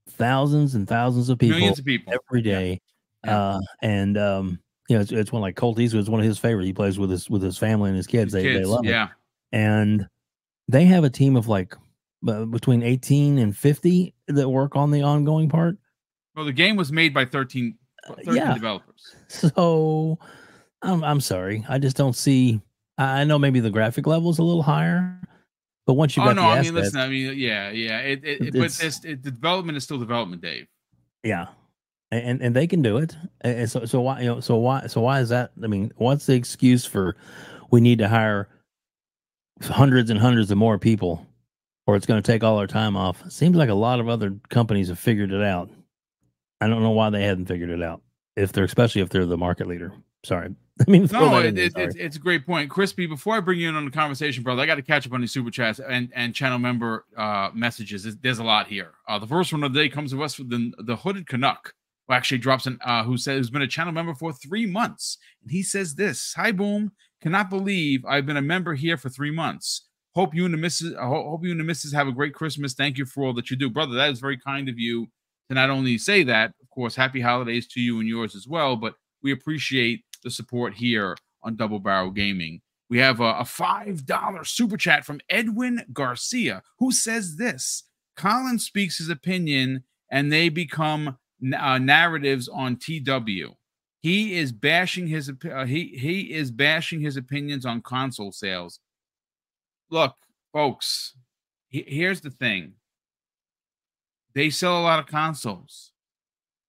[SPEAKER 3] thousands and thousands of people,
[SPEAKER 1] millions of people
[SPEAKER 3] every day. Yeah. Uh, and um, you know, it's, it's one like Colt Eastwood is one of his favorite. He plays with his with his family and his kids. His they kids, they love
[SPEAKER 1] yeah. it.
[SPEAKER 3] And they have a team of like uh, between 18 and 50 that work on the ongoing part.
[SPEAKER 1] Well, the game was made by 13, uh, 13 yeah. developers.
[SPEAKER 3] So I'm I'm sorry. I just don't see I know maybe the graphic level is a little higher, but once you oh, got no, the I
[SPEAKER 1] mean, listen, I mean, yeah, yeah, it, it, it but it's, it, the development is still development, Dave.
[SPEAKER 3] Yeah, and and they can do it. And so so why you know so why so why is that? I mean, what's the excuse for we need to hire hundreds and hundreds of more people, or it's going to take all our time off? Seems like a lot of other companies have figured it out. I don't know why they hadn't figured it out. If they're especially if they're the market leader. Sorry. I mean,
[SPEAKER 1] no, it, it, it's, it's a great point, Crispy. Before I bring you in on the conversation, brother, I got to catch up on these super chats and and channel member uh, messages. There's a lot here. Uh, the first one of the day comes to us from the the hooded Canuck, who actually drops an uh, who says who's been a channel member for three months, and he says this: "Hi, boom, cannot believe I've been a member here for three months. Hope you and the missus, hope you and the missus have a great Christmas. Thank you for all that you do, brother. That is very kind of you to not only say that, of course, happy holidays to you and yours as well, but we appreciate." the support here on Double Barrel Gaming. We have a, a $5 super chat from Edwin Garcia, who says this Colin speaks his opinion and they become uh, narratives on TW. He is bashing his uh, he he is bashing his opinions on console sales. Look, folks, he, here's the thing. They sell a lot of consoles.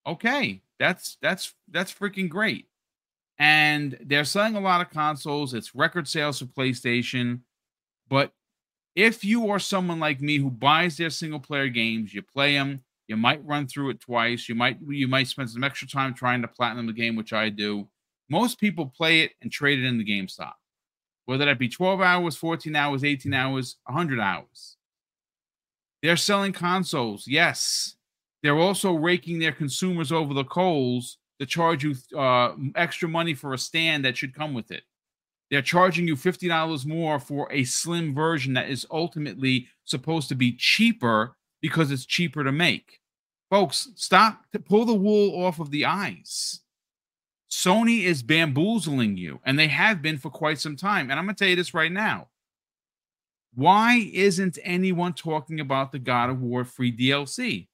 [SPEAKER 1] Okay, that's that's that's freaking great and they're selling a lot of consoles. It's record sales for PlayStation. But if you are someone like me who buys their single player games, you play them, you might run through it twice. You might you might spend some extra time trying to platinum the game, which I do. Most people play it and trade it in the GameStop, whether that be 12 hours, 14 hours, 18 hours, 100 hours. They're selling consoles, yes. They're also raking their consumers over the coals to charge you uh, extra money for a stand that should come with it. They're charging you $50 more for a slim version that is ultimately supposed to be cheaper because it's cheaper to make. Folks, stop to pull the wool off of the eyes. Sony is bamboozling you, and they have been for quite some time. And I'm going to tell you this right now. Why isn't anyone talking about the God of War free DLC?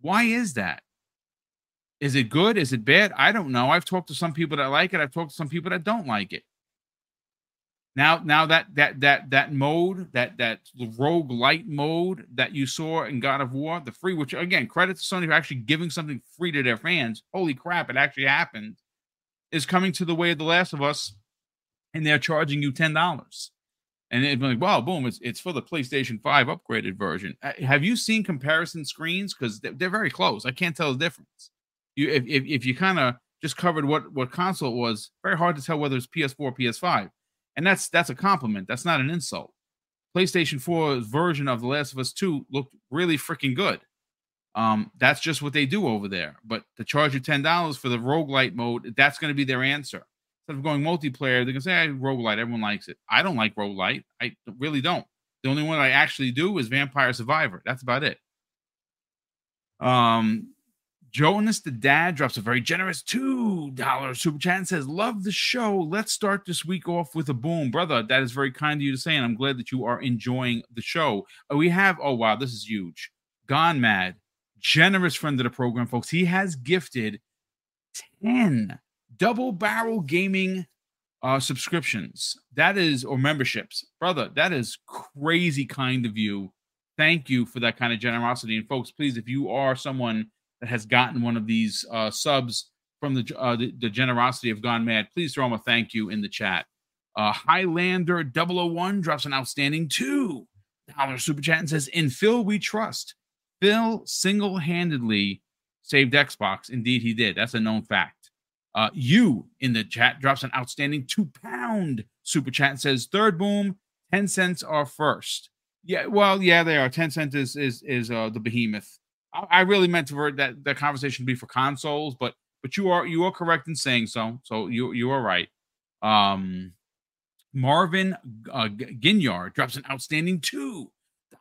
[SPEAKER 1] Why is that? Is it good? Is it bad? I don't know. I've talked to some people that like it. I've talked to some people that don't like it. Now, now that that that that mode, that that roguelite mode that you saw in God of War, the free, which again, credit to Sony for actually giving something free to their fans. Holy crap, it actually happened. Is coming to the way of the Last of Us, and they're charging you ten dollars. And it'd be like, wow, boom, it's it's for the PlayStation 5 upgraded version. Uh, have you seen comparison screens? Because they're, very close. I can't tell the difference you if if, if you kind of just covered what what console it was, very hard to tell whether it's PS4 or PS5. And that's that's a compliment. That's not an insult. PlayStation 4's version of The Last of Us 2 looked really freaking good. Um, that's just what they do over there. But to charge you $10 for the roguelite mode, that's going to be their answer. Instead of going multiplayer, they're going to say, hey, roguelite, everyone likes it. I don't like roguelite. I really don't. The only one I actually do is Vampire Survivor. That's about it. Um, Jonas the dad drops a very generous $2 super chat and says, Love the show. Let's start this week off with a boom. Brother, that is very kind of you to say, and I'm glad that you are enjoying the show. Uh, we have, oh, wow, this is huge. Gone Mad, generous friend of the program, folks. He has gifted 10 double barrel gaming uh, subscriptions. That is, or memberships. Brother, that is crazy kind of you. Thank you for that kind of generosity. And folks, please, if you are someone that has gotten one of these uh, subs from the, uh, the, the generosity of Gone Mad, please throw him a thank you in the chat. Uh, Highlander 001 drops an outstanding two dollar super chat and says, "In Phil we trust." Phil single handedly saved Xbox. Indeed, he did. That's a known fact. Uh, you in the chat drops an outstanding two pound super chat and says, Third boom, 10 cents are first. Yeah, well, yeah, they are. 10 cents is is is uh the behemoth. I, I really meant for that that conversation to be for consoles, but but you are you are correct in saying so. So you you are right. Um Marvin uh, Ginyard drops an outstanding two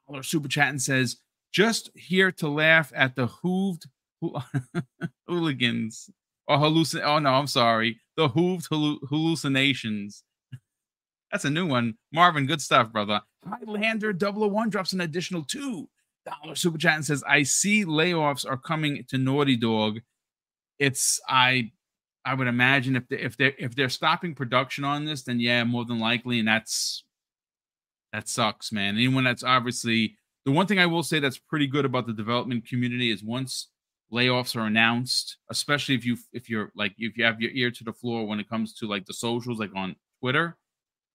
[SPEAKER 1] dollar super chat and says, "Just here to laugh at the hooved hooligans or hallucin. Oh no, I'm sorry, the hooved hallucinations." That's a new one. Marvin, good stuff, brother. Highlander 001 drops an additional two dollar super chat and says, "I see layoffs are coming to Naughty Dog. It's I I would imagine if they if they if they're stopping production on this, then yeah, more than likely, and that's that sucks, man. Anyone that's obviously the one thing I will say that's pretty good about the development community is once layoffs are announced, especially if you if you're like if you have your ear to the floor when it comes to like the socials, like on Twitter,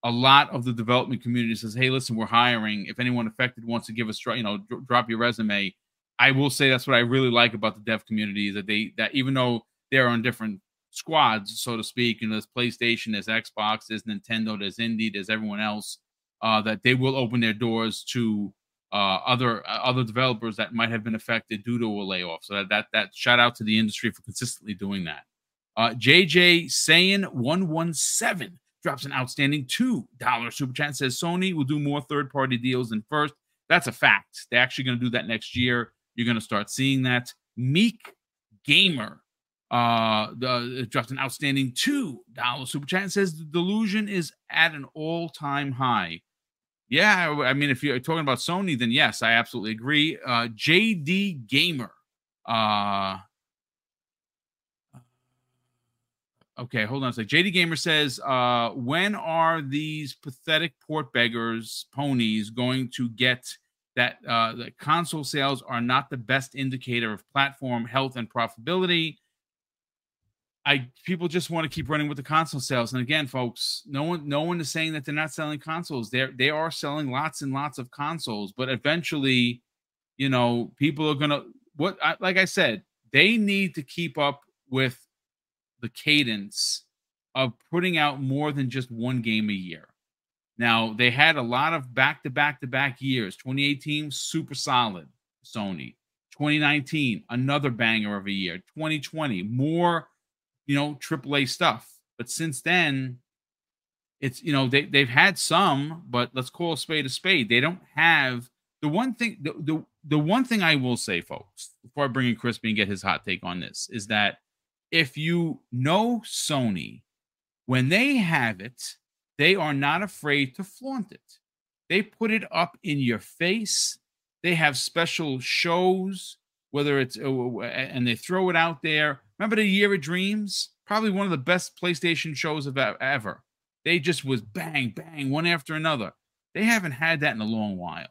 [SPEAKER 1] a lot of the development community says, "Hey, listen, we're hiring. If anyone affected wants to give us, you know, drop your resume." I will say that's what I really like about the dev community is that they that even though they're on different squads, so to speak. you know, there's PlayStation, there's Xbox, there's Nintendo, there's Indie, there's everyone else. Uh, that they will open their doors to uh, other uh, other developers that might have been affected due to a layoff. So that that, that shout out to the industry for consistently doing that. Uh, JJ saying one one seven drops an outstanding two dollar super chat. Says Sony will do more third party deals than first. That's a fact. They're actually going to do that next year. You're going to start seeing that. Meek Gamer uh, the, dropped an outstanding two dollar super chat says the delusion is at an all time high. Yeah, I mean, if you're talking about Sony, then yes, I absolutely agree. Uh, JD Gamer. Uh, okay, hold on a sec. JD Gamer says, uh, when are these pathetic port beggars ponies going to get that uh, the console sales are not the best indicator of platform health and profitability? I people just want to keep running with the console sales. And again, folks, no one no one is saying that they're not selling consoles. They're they are selling lots and lots of consoles, but eventually, you know, people are gonna what I, like I said, they need to keep up with the cadence of putting out more than just one game a year. Now they had a lot of back to back to back years. 2018 super solid, Sony. 2019 another banger of a year. 2020 more you know, AAA stuff. But since then, it's you know they they've had some, but let's call a spade a spade. They don't have the one thing. The the, the one thing I will say, folks, before I bring in Crispy and get his hot take on this, is that if you know Sony, when they have it, they are not afraid to flaunt it. They put it up in your face. They have special shows, whether it's uh, and they throw it out there Remember the Year of Dreams? Probably one of the best PlayStation shows of ever. They just was bang, bang, one after another. They haven't had that in a long while.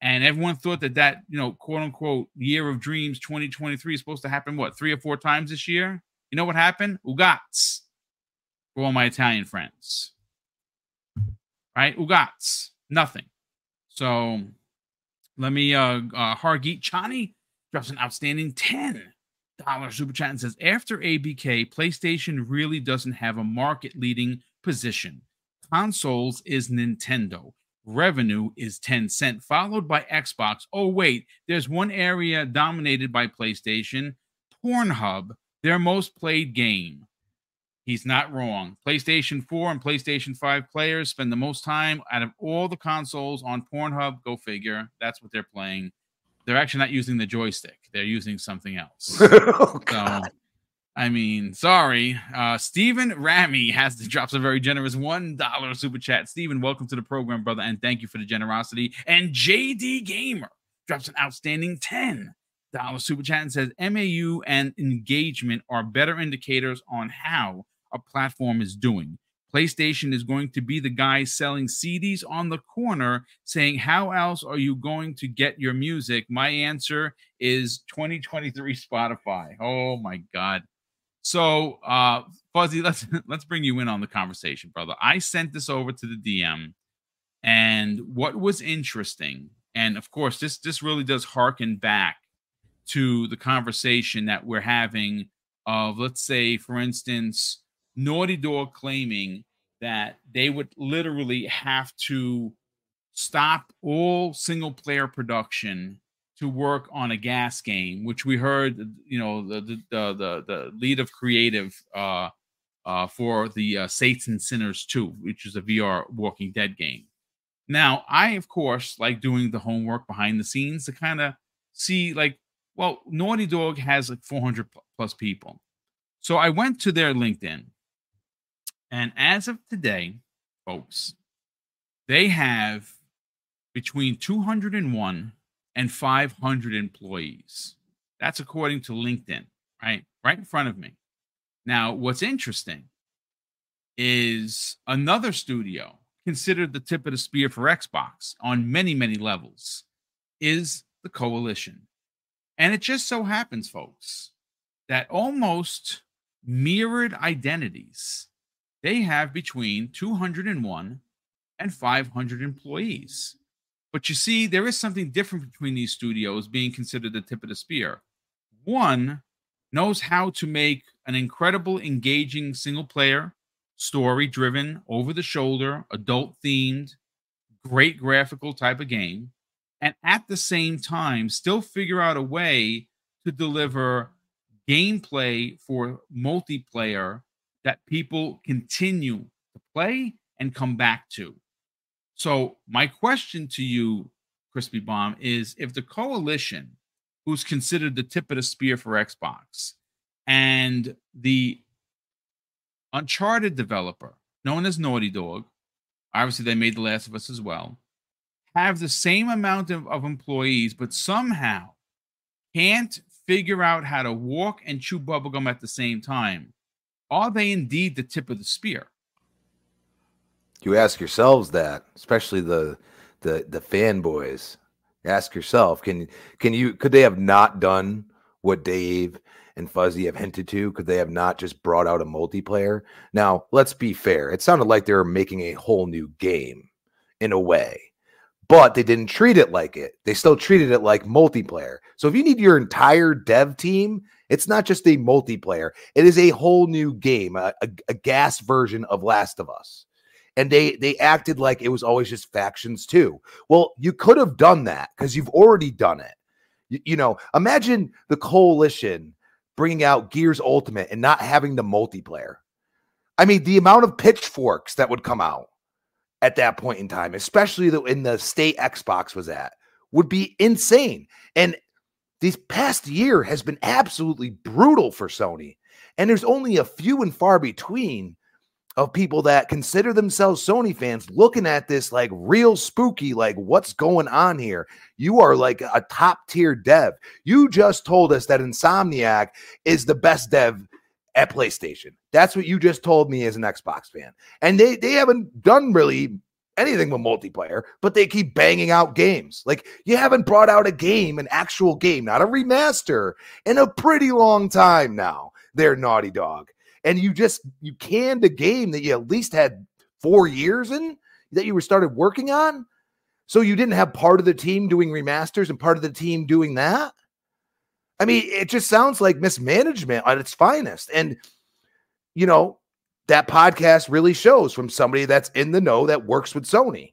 [SPEAKER 1] And everyone thought that that, you know, quote unquote, Year of Dreams 2023 is supposed to happen, what, three or four times this year? You know what happened? Ugats for all my Italian friends. Right? Ugats. Nothing. So let me, uh, uh Hargeet Chani drops an outstanding 10 dollar super chat and says after ABK, PlayStation really doesn't have a market leading position. Consoles is Nintendo. Revenue is Tencent followed by Xbox. Oh, wait, there's one area dominated by PlayStation Pornhub, their most played game. He's not wrong. PlayStation 4 and PlayStation 5 players spend the most time out of all the consoles on Pornhub. Go figure. That's what they're playing they're actually not using the joystick. They're using something else. oh, so, I mean, sorry. Uh, Stephen Rami has to drops a very generous one dollar super chat. Stephen, welcome to the program, brother, and thank you for the generosity. And JD Gamer drops an outstanding ten dollar super chat and says MAU and engagement are better indicators on how a platform is doing. PlayStation is going to be the guy selling CDs on the corner saying, How else are you going to get your music? My answer is 2023 Spotify. Oh my God. So uh Fuzzy, let's let's bring you in on the conversation, brother. I sent this over to the DM, and what was interesting, and of course, this this really does harken back to the conversation that we're having of, let's say, for instance, Naughty Dog claiming that they would literally have to stop all single player production to work on a gas game, which we heard, you know, the the the, the lead of creative uh, uh, for the uh, Saints and Sinners 2, which is a VR Walking Dead game. Now, I of course like doing the homework behind the scenes to kind of see, like, well, Naughty Dog has like 400 plus people, so I went to their LinkedIn, and as of today, folks, they have between 201 and 500 employees. That's according to LinkedIn, right? Right in front of me. Now, what's interesting is another studio considered the tip of the spear for Xbox on many, many levels is the Coalition. And it just so happens, folks, that almost mirrored identities they have between 201 and 500 employees. But you see, there is something different between these studios being considered the tip of the spear. One knows how to make an incredible, engaging single player, story driven, over the shoulder, adult themed, great graphical type of game. And at the same time, still figure out a way to deliver gameplay for multiplayer that people continue to play and come back to. So, my question to you, Crispy Bomb, is if the coalition, who's considered the tip of the spear for Xbox, and the Uncharted developer, known as Naughty Dog, obviously they made The Last of Us as well, have the same amount of, of employees, but somehow can't figure out how to walk and chew bubblegum at the same time. Are they indeed the tip of the spear?
[SPEAKER 2] You ask yourselves that, especially the the the fanboys. Ask yourself, can can you could they have not done what Dave and Fuzzy have hinted to? Could they have not just brought out a multiplayer? Now, let's be fair. It sounded like they were making a whole new game in a way, but they didn't treat it like it. They still treated it like multiplayer. So if you need your entire dev team, it's not just a multiplayer, it is a whole new game, a, a, a gas version of Last of Us and they they acted like it was always just factions too. Well, you could have done that because you've already done it. You, you, know, imagine the coalition bringing out Gears Ultimate and not having the multiplayer. I mean, the amount of pitchforks that would come out at that point in time, especially the, in the state Xbox was at, would be insane. And this past year has been absolutely brutal for Sony. And there's only a few and far between of people that consider themselves Sony fans looking at this like real spooky, like what's going on here? You are like a top tier dev. You just told us that Insomniac is the best dev at PlayStation. That's what you just told me as an Xbox fan. And they they haven't done really anything with multiplayer, but they keep banging out games. Like you haven't brought out a game, an actual game, not a remaster, in a pretty long time now. They're Naughty Dog and you just you canned a game that you at least had four years in that you were started working on. So you didn't have part of the team doing remasters and part of the team doing that. I mean, it just sounds like mismanagement at its finest. And you know, that podcast really shows from somebody that's in the know that works with Sony.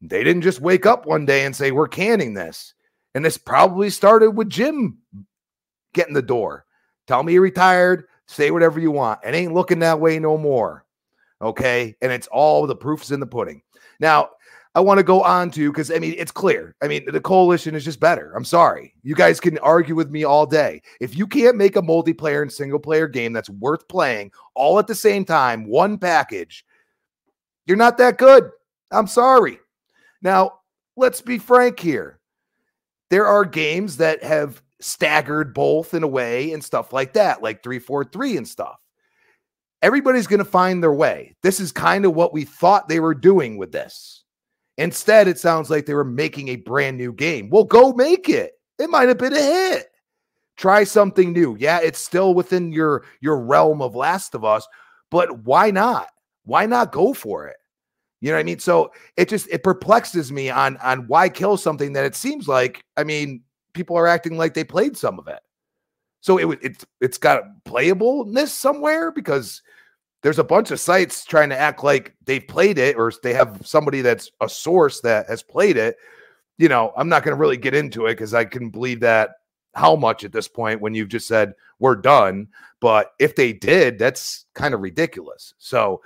[SPEAKER 2] They didn't just wake up one day and say, We're canning this. And this probably started with Jim getting the door. Tell me he retired. Say whatever you want. It ain't looking that way no more. Okay. And it's all the proofs in the pudding. Now, I want to go on to because I mean, it's clear. I mean, the coalition is just better. I'm sorry. You guys can argue with me all day. If you can't make a multiplayer and single player game that's worth playing all at the same time, one package, you're not that good. I'm sorry. Now, let's be frank here. There are games that have staggered both in a way and stuff like that, like 343 and stuff. Everybody's going to find their way. This is kind of what we thought they were doing with this. Instead, it sounds like they were making a brand new game. Well, go make it. It might have been a hit. Try something new. Yeah, it's still within your your realm of Last of Us, but why not? Why not go for it? You know what I mean? So it just it perplexes me on on why kill something that it seems like, I mean, people are acting like they played some of it. So it it's it's got playableness somewhere because there's a bunch of sites trying to act like they've played it or they have somebody that's a source that has played it. You know, I'm not going to really get into it because I can believe that how much at this point when you've just said we're done. But if they did, that's kind of ridiculous. So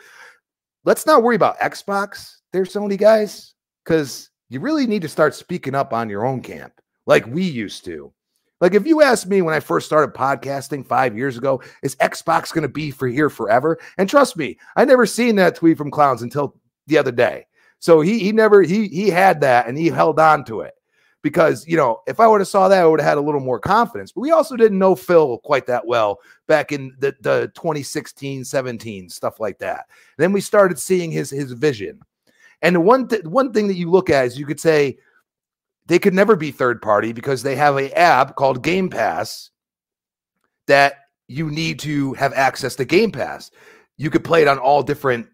[SPEAKER 2] let's not worry about Xbox there, Sony guys, because you really need to start speaking up on your own camp like we used to. Like if you asked me when I first started podcasting five years ago, is Xbox going to be for here forever? And trust me, I never seen that tweet from Clowns until the other day. So he he never he he had that and he held on to it because you know if I would have saw that, I would have had a little more confidence. But we also didn't know Phil quite that well back in the, the 2016, 17 stuff like that. And then we started seeing his his vision. And the one th- one thing that you look at is you could say they could never be third party because they have a app called Game Pass that you need to have access to Game Pass. You could play it on all different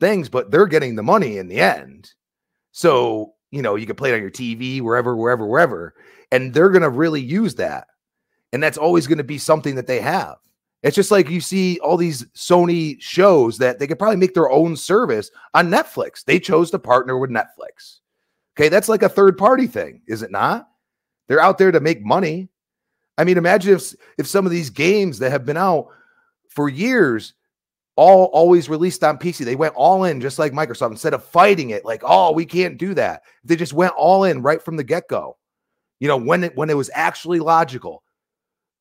[SPEAKER 2] things, but they're getting the money in the end. So, you know, you could play it on your TV, wherever, wherever, wherever, and they're going to really use that. And that's always going to be something that they have. It's just like you see all these Sony shows that they could probably make their own service on Netflix. They chose to partner with Netflix. Okay, that's like a third party thing, is it not? They're out there to make money. I mean, imagine if if some of these games that have been out for years all always released on PC. They went all in just like Microsoft instead of fighting it like, "Oh, we can't do that." They just went all in right from the get-go. You know, when it when it was actually logical.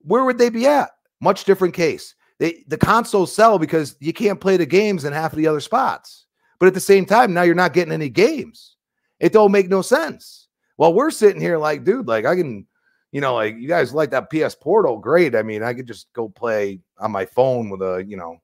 [SPEAKER 2] Where would they be at? Much different case. They the consoles sell because you can't play the games in half of the other spots. But at the same time, now you're not getting any games. It don't make no sense. Well, we're sitting here like, dude, like I can, you know, like you guys like that PS Portal, great. I mean, I could just go play on my phone with a, you know,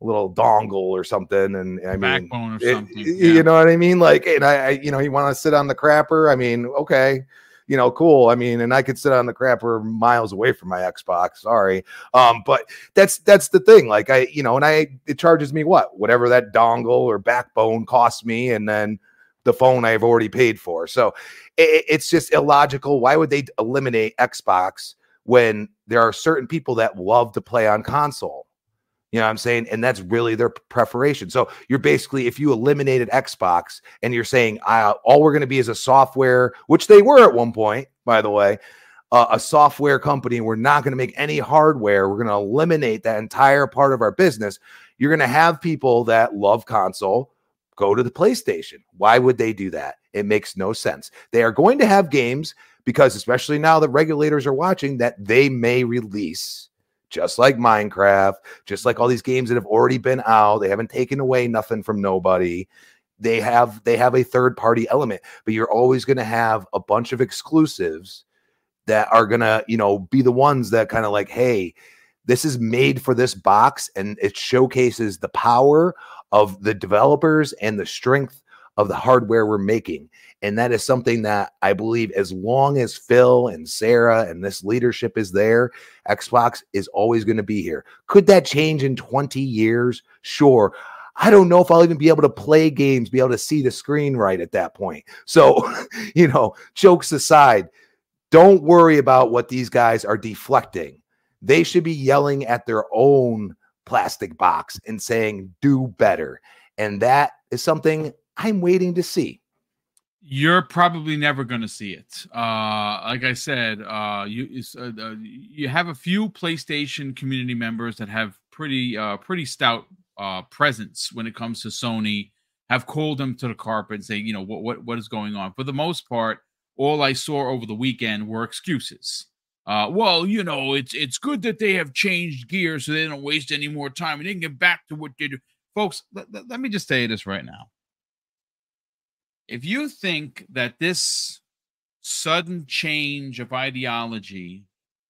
[SPEAKER 2] a little dongle or something, and I mean,
[SPEAKER 1] backbone or something.
[SPEAKER 2] It, yeah. You know what I mean? Like, and I, I you know, you want to sit on the crapper? I mean, okay you know, cool. I mean, and I could sit on the crapper miles away from my Xbox. Sorry. Um, but that's that's the thing. Like I, you know, and I it charges me what? Whatever that dongle or backbone costs me, and then the phone I've already paid for. So it, it's just illogical. Why would they eliminate Xbox when there are certain people that love to play on console? You know what I'm saying? And that's really their preparation. So you're basically, if you eliminated Xbox and you're saying, I all we're going to be is a software, which they were at one point, by the way, uh, a software company. We're not going to make any hardware. We're going to eliminate that entire part of our business. You're going to have people that love console go to the PlayStation. Why would they do that? It makes no sense. They are going to have games because, especially now that regulators are watching, that they may release just like Minecraft, just like all these games that have already been out. They haven't taken away nothing from nobody. They have they have a third party element, but you're always going to have a bunch of exclusives that are going to, you know, be the ones that kind of like, hey, this is made for this box and it showcases the power of the developers and the strength of the hardware we're making. And that is something that I believe as long as Phil and Sarah and this leadership is there, Xbox is always going to be here. Could that change in 20 years? Sure. I don't know if I'll even be able to play games, be able to see the screen right at that point. So, you know, jokes aside, don't worry about what these guys are deflecting. They should be yelling at their own plastic box and saying, do better. And that is something I'm waiting to see.
[SPEAKER 1] You're probably never going to see it. Uh, like I said, uh, you uh, uh, you have a few PlayStation community members that have pretty uh, pretty stout uh, presence when it comes to Sony. Have called them to the carpet and say, you know, what what what is going on. For the most part, all I saw over the weekend were excuses. Uh, well, you know, it's it's good that they have changed gear so they don't waste any more time and they can get back to what they do. Folks, let, let, me just say this right now if you think that this sudden change of ideology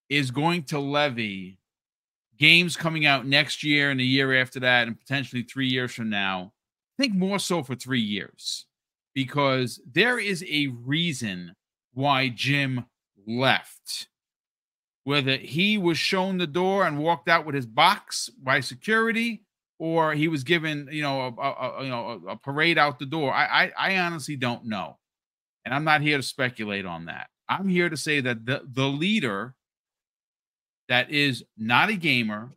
[SPEAKER 1] is going to levy games coming out next year and the year after that and potentially three years from now, think more so for three years because there is a reason why Jim left. Whether he was shown the door and walked out with his box by security, or he was given, you know, a, a, you know, a, a parade out the door. I, I, I honestly don't know, and I'm not here to speculate on that. I'm here to say that the the leader that is not a gamer,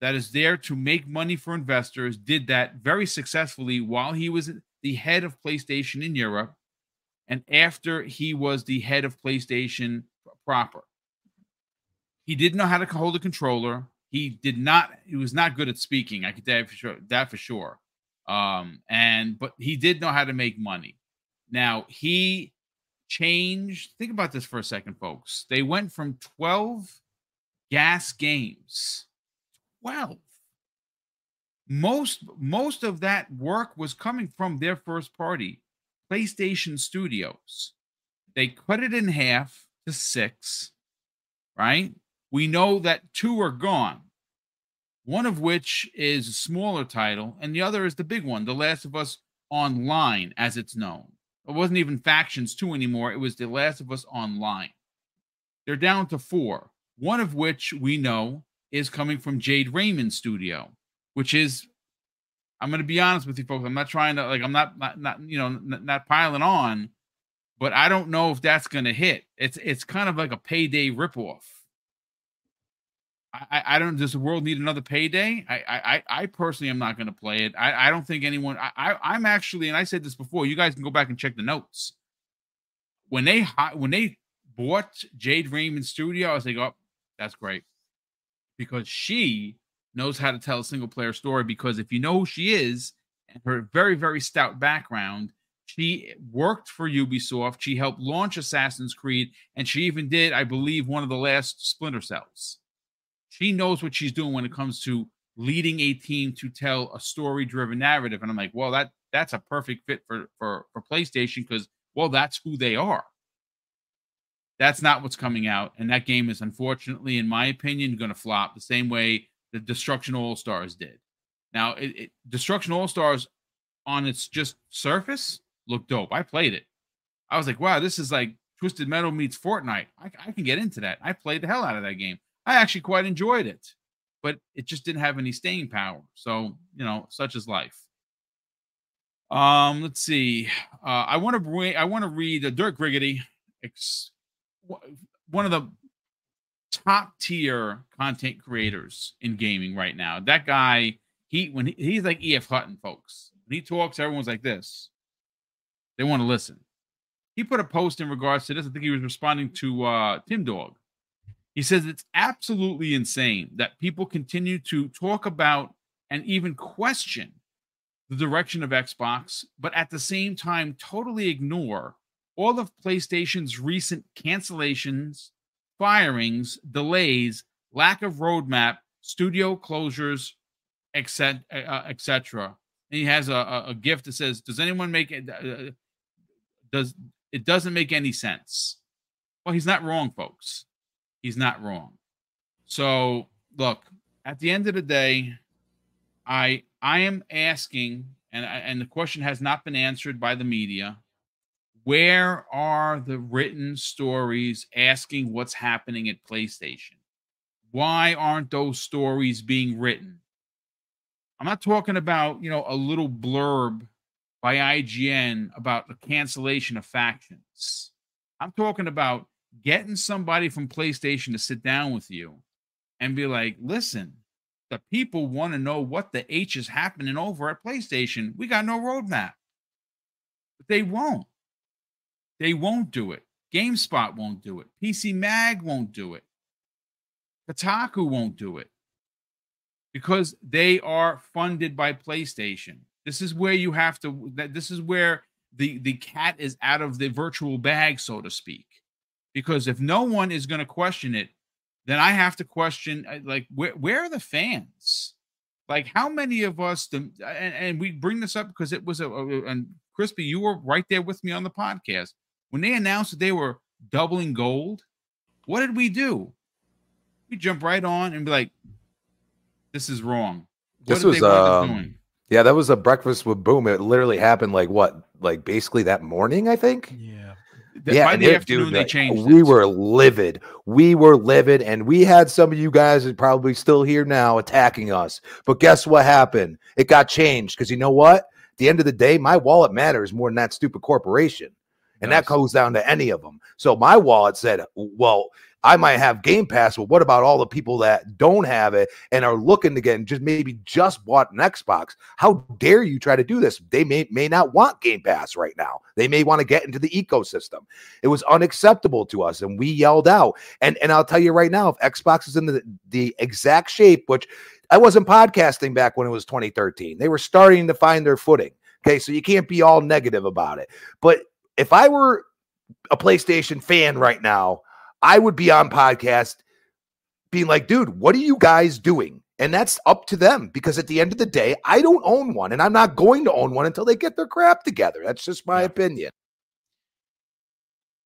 [SPEAKER 1] that is there to make money for investors, did that very successfully while he was the head of PlayStation in Europe and after he was the head of PlayStation proper. He didn't know how to hold a controller. He did not. He was not good at speaking. I could tell for sure. That for sure. Um, and but he did know how to make money. Now he changed. Think about this for a second, folks. They went from twelve GaaS games, twelve. Most most of that work was coming from their first party, PlayStation Studios. They cut it in half to six, right? We know that two are gone, one of which is a smaller title, and the other is the big one, The Last of Us Online, as it's known. It wasn't even Factions 2 anymore, it was The Last of Us Online. They're down to four, one of which we know is coming from Jade Raymond Studio, which is I'm going to be honest with you folks. I'm not trying to like I'm not not, not you know n- not piling on, but I don't know if that's going to hit. It's it's kind of like a payday ripoff. I, I don't. Does the world need another payday? I I I personally am not going to play it. I I don't think anyone. I, I I'm actually, and I said this before. You guys can go back and check the notes. When they when they bought Jade Raymond Studio, I was like, oh, that's great, because she knows how to tell a single player story. Because if you know who she is and her very very stout background, she worked for Ubisoft. She helped launch Assassin's Creed, and she even did, I believe, one of the last Splinter Cells. She knows what she's doing when it comes to leading a team to tell a story-driven narrative. And I'm like, well, that that's a perfect fit for for for PlayStation because well, that's who they are. That's not what's coming out, and that game is unfortunately, in my opinion, going to flop the same way the Destruction All Stars did. Now, it, it, Destruction All Stars on its just surface looked dope. I played it. I was like, wow, this is like Twisted Metal meets Fortnite. I, I can get into that. I played the hell out of that game. I actually quite enjoyed it, but it just didn't have any staying power. So, you know, such is life. Um, let's see. Uh, I want to bring, I want to read uh, Dirk Griggity, ex, one of the top tier content creators in gaming right now. That guy, he when he, he's like EF Hutton, folks. When he talks, everyone's like this. They want to listen. He put a post in regards to this. I think he was responding to uh, Tim Dog. He says it's absolutely insane that people continue to talk about and even question the direction of Xbox, but at the same time, totally ignore all of PlayStation's recent cancellations, firings, delays, lack of roadmap, studio closures, etc. Uh, etc. And he has a, a, gift that says, "Does anyone make it? Uh, does it doesn't make any sense?" Well, he's not wrong, folks. He's not wrong. So, look, at the end of the day, I I am asking, and and the question has not been answered by the media. Where are the written stories asking what's happening at PlayStation? Why aren't those stories being written? I'm not talking about, you know, a little blurb by IGN about the cancellation of factions. I'm talking about getting somebody from PlayStation to sit down with you and be like, listen, the people want to know what the H is happening over at PlayStation. We got no roadmap. But they won't. They won't do it. GameSpot won't do it. PC Mag won't do it. Kotaku won't do it because they are funded by PlayStation. This is where you have to. This is where the the cat is out of the virtual bag, so to speak because if no one is going to question it, then I have to question uh, like where where are the fans? Like how many of us and, and we bring this up because it was a, a and Crispy, you were right there with me on the podcast when they announced that they were doubling gold. What did we do? We jump right on and be like, "This is wrong."
[SPEAKER 2] What this was um, yeah, that was a breakfast with boom. It literally happened like what, like basically that morning, I think.
[SPEAKER 4] Yeah
[SPEAKER 1] yeah, by the afternoon dude, they changed.
[SPEAKER 2] We it. were livid. We were livid, and we had some of you guys that probably still here now attacking us. But guess what happened? It got changed because you know what? At the end of the day, my wallet matters more than that stupid corporation. And that goes down to any of them. So my wallet said, well, I might have Game Pass, but what about all the people that don't have it and are looking to get and just maybe just bought an Xbox? How dare you try to do this? They may may not want Game Pass right now. They may want to get into the ecosystem. It was unacceptable to us, and we yelled out. And and I'll tell you right now, if Xbox is in the, the exact shape, which I wasn't podcasting back when it was 2013. They were starting to find their footing. Okay, so you can't be all negative about it. But if I were a PlayStation fan right now, I would be on podcast being like, dude, what are you guys doing? And that's up to them because at the end of the day, I don't own one and I'm not going to own one until they get their crap together. That's just my yeah. opinion.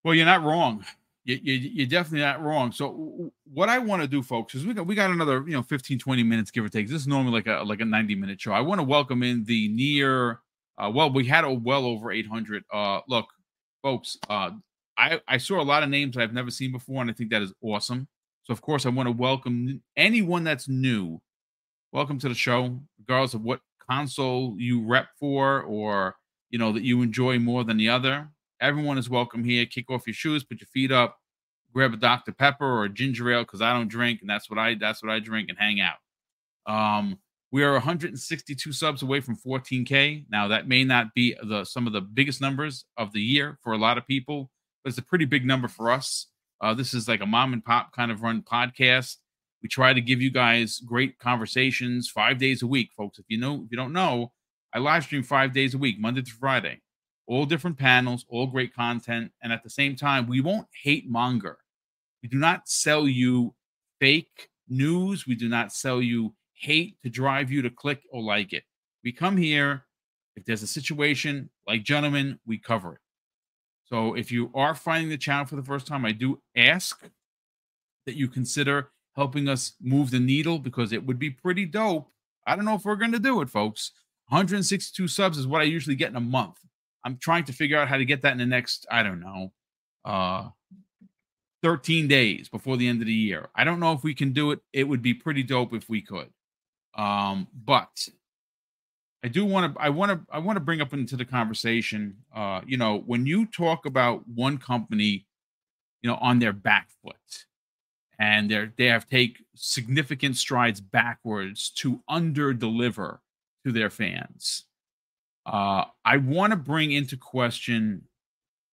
[SPEAKER 1] Well, you're not wrong. You, you, you're definitely not wrong. So what I want to do, folks, is we got we got another you know 15, 20 minutes give or take. This is normally like a like a 90 minute show. I want to welcome in the near uh, well, we had a well over 800. Uh, look, folks, uh, I, I saw a lot of names I've never seen before, and I think that is awesome. So, of course, I want to welcome anyone that's new. Welcome to the show, regardless of what console you rep for or you know that you enjoy more than the other. Everyone is welcome here. Kick off your shoes, put your feet up, grab a Dr. Pepper or a ginger ale because I don't drink, and that's what I that's what I drink and hang out. Um, we are 162 subs away from 14k. Now that may not be the some of the biggest numbers of the year for a lot of people, but it's a pretty big number for us. Uh, this is like a mom and pop kind of run podcast. We try to give you guys great conversations five days a week, folks. If you know, if you don't know, I live stream five days a week, Monday through Friday. All different panels, all great content, and at the same time, we won't hate monger. We do not sell you fake news. We do not sell you hate to drive you to click or like it. We come here. If there's a situation like gentlemen, we cover it. So if you are finding the channel for the first time, I do ask that you consider helping us move the needle because it would be pretty dope. I don't know if we're going to do it, folks. 162 subs is what I usually get in a month. I'm trying to figure out how to get that in the next, I don't know, uh 13 days before the end of the year. I don't know if we can do it. It would be pretty dope if we could. Um, but I do want to I want to I want to bring up into the conversation uh you know when you talk about one company you know on their back foot and they're they have take significant strides backwards to under deliver to their fans uh I want to bring into question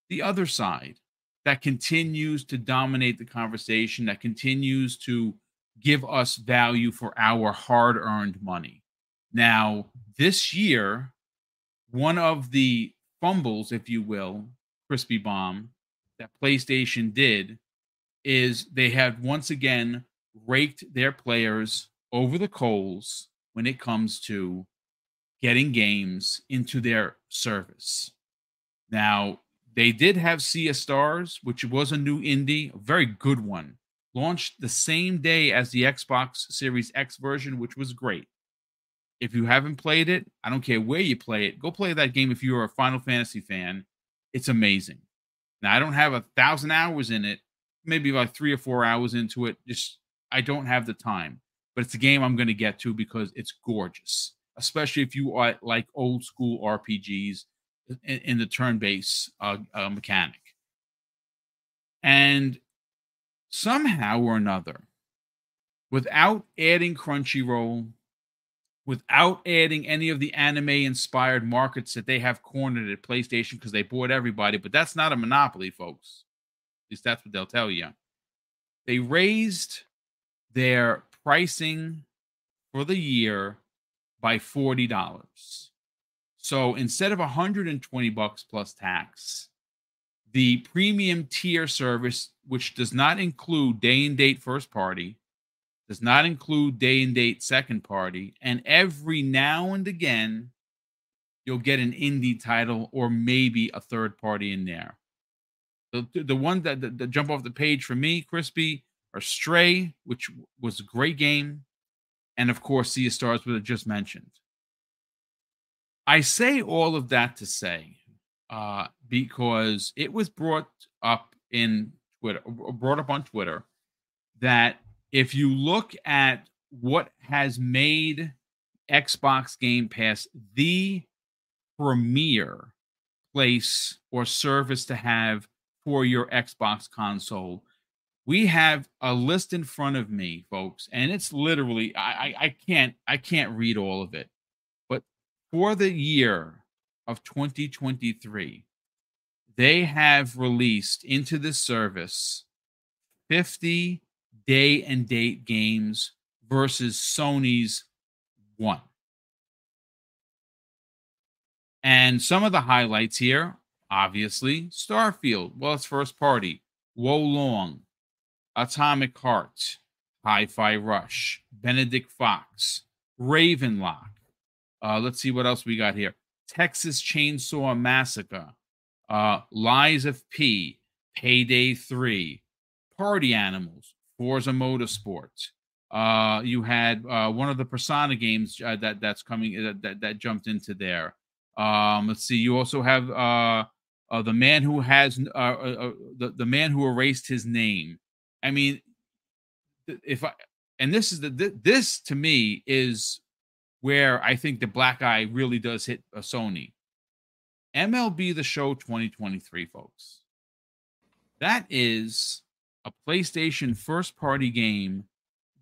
[SPEAKER 1] the other side that continues to dominate the conversation that continues to give us value for our hard earned money. Now, this year, one of the fumbles, if you will, crispy bomb that PlayStation did is they have once again raked their players over the coals when it comes to getting games into their service. Now, they did have Sea of Stars, which was a new indie, a very good one launched the same day as the Xbox Series X version, which was great. If you haven't played it, I don't care where you play it, go play that game if you're a Final Fantasy fan. It's amazing. Now, I don't have a thousand hours in it, maybe about three or four hours into it. Just, I don't have the time, but it's a game I'm going to get to because it's gorgeous, especially if you are like old school RPGs in, in the turn based uh, uh, mechanic. And somehow or another, without adding Crunchyroll, without adding any of the anime inspired markets that they have cornered at PlayStation because they bought everybody, but that's not a monopoly, folks. At least that's what they'll tell you. They raised their pricing for the year by $40. So instead of 120 bucks plus tax, the premium tier service, which does not include day and date first party, does not include day and date second party, and every now and again, you'll get an indie title or maybe a third party in there. The, the one that, that, that jump off the page for me, Crispy, are Stray, which was a great game, and of course, Sea of Stars, which I just mentioned. I say all of that to say uh, because it was brought up in Twitter, brought up on Twitter, that if you look at what has made Xbox Game Pass the premier place or service to have for your Xbox console, we have a list in front of me, folks, and it's literally I, I, I can't I can't read all of it, but for the year of 2023, they have released into the service 50 day and date games versus Sony's one. And some of the highlights here, obviously, Starfield, well, it's first party, Wo Long, Atomic Heart, Hi Fi Rush, Benedict Fox, Ravenlok. Uh, let's see what else we got here. Texas Chainsaw Massacre, uh, Lies of P, Payday 3, Party Animals, Forza Motorsport. Uh, you had uh, one of the Persona games uh, that that's coming uh, that, that jumped into there. Um, let's see. You also have uh, uh, the man who has the the man who erased his name. I mean, if I and this is the this to me is where I think the black eye really does hit a Sony. MLB The Show 2023, folks. That is a PlayStation first party game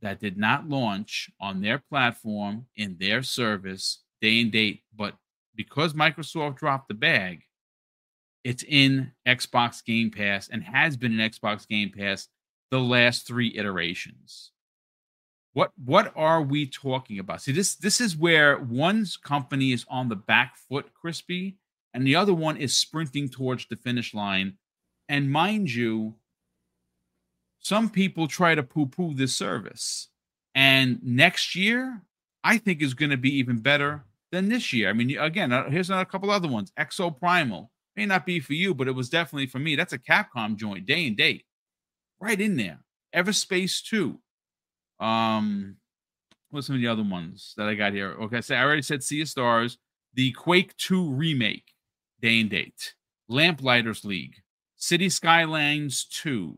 [SPEAKER 1] that did not launch on their platform in their service day and date, but because Microsoft dropped the bag, it's in Xbox Game Pass and has been in Xbox Game Pass the last three iterations. What what are we talking about? See, this this is where one company is on the back foot, crispy, and the other one is sprinting towards the finish line. And mind you, some people try to poo-poo this service. And next year, I think is going to be even better than this year. I mean, again, uh, here's a couple other ones. Exoprimal may not be for you, but it was definitely for me. That's a Capcom joint, day and date, right in there. Everspace 2. Um, what's some of the other ones that I got here? Okay, so I already said Sea of Stars, the Quake 2 remake, day and date, Lamplighters League, City Skylines 2,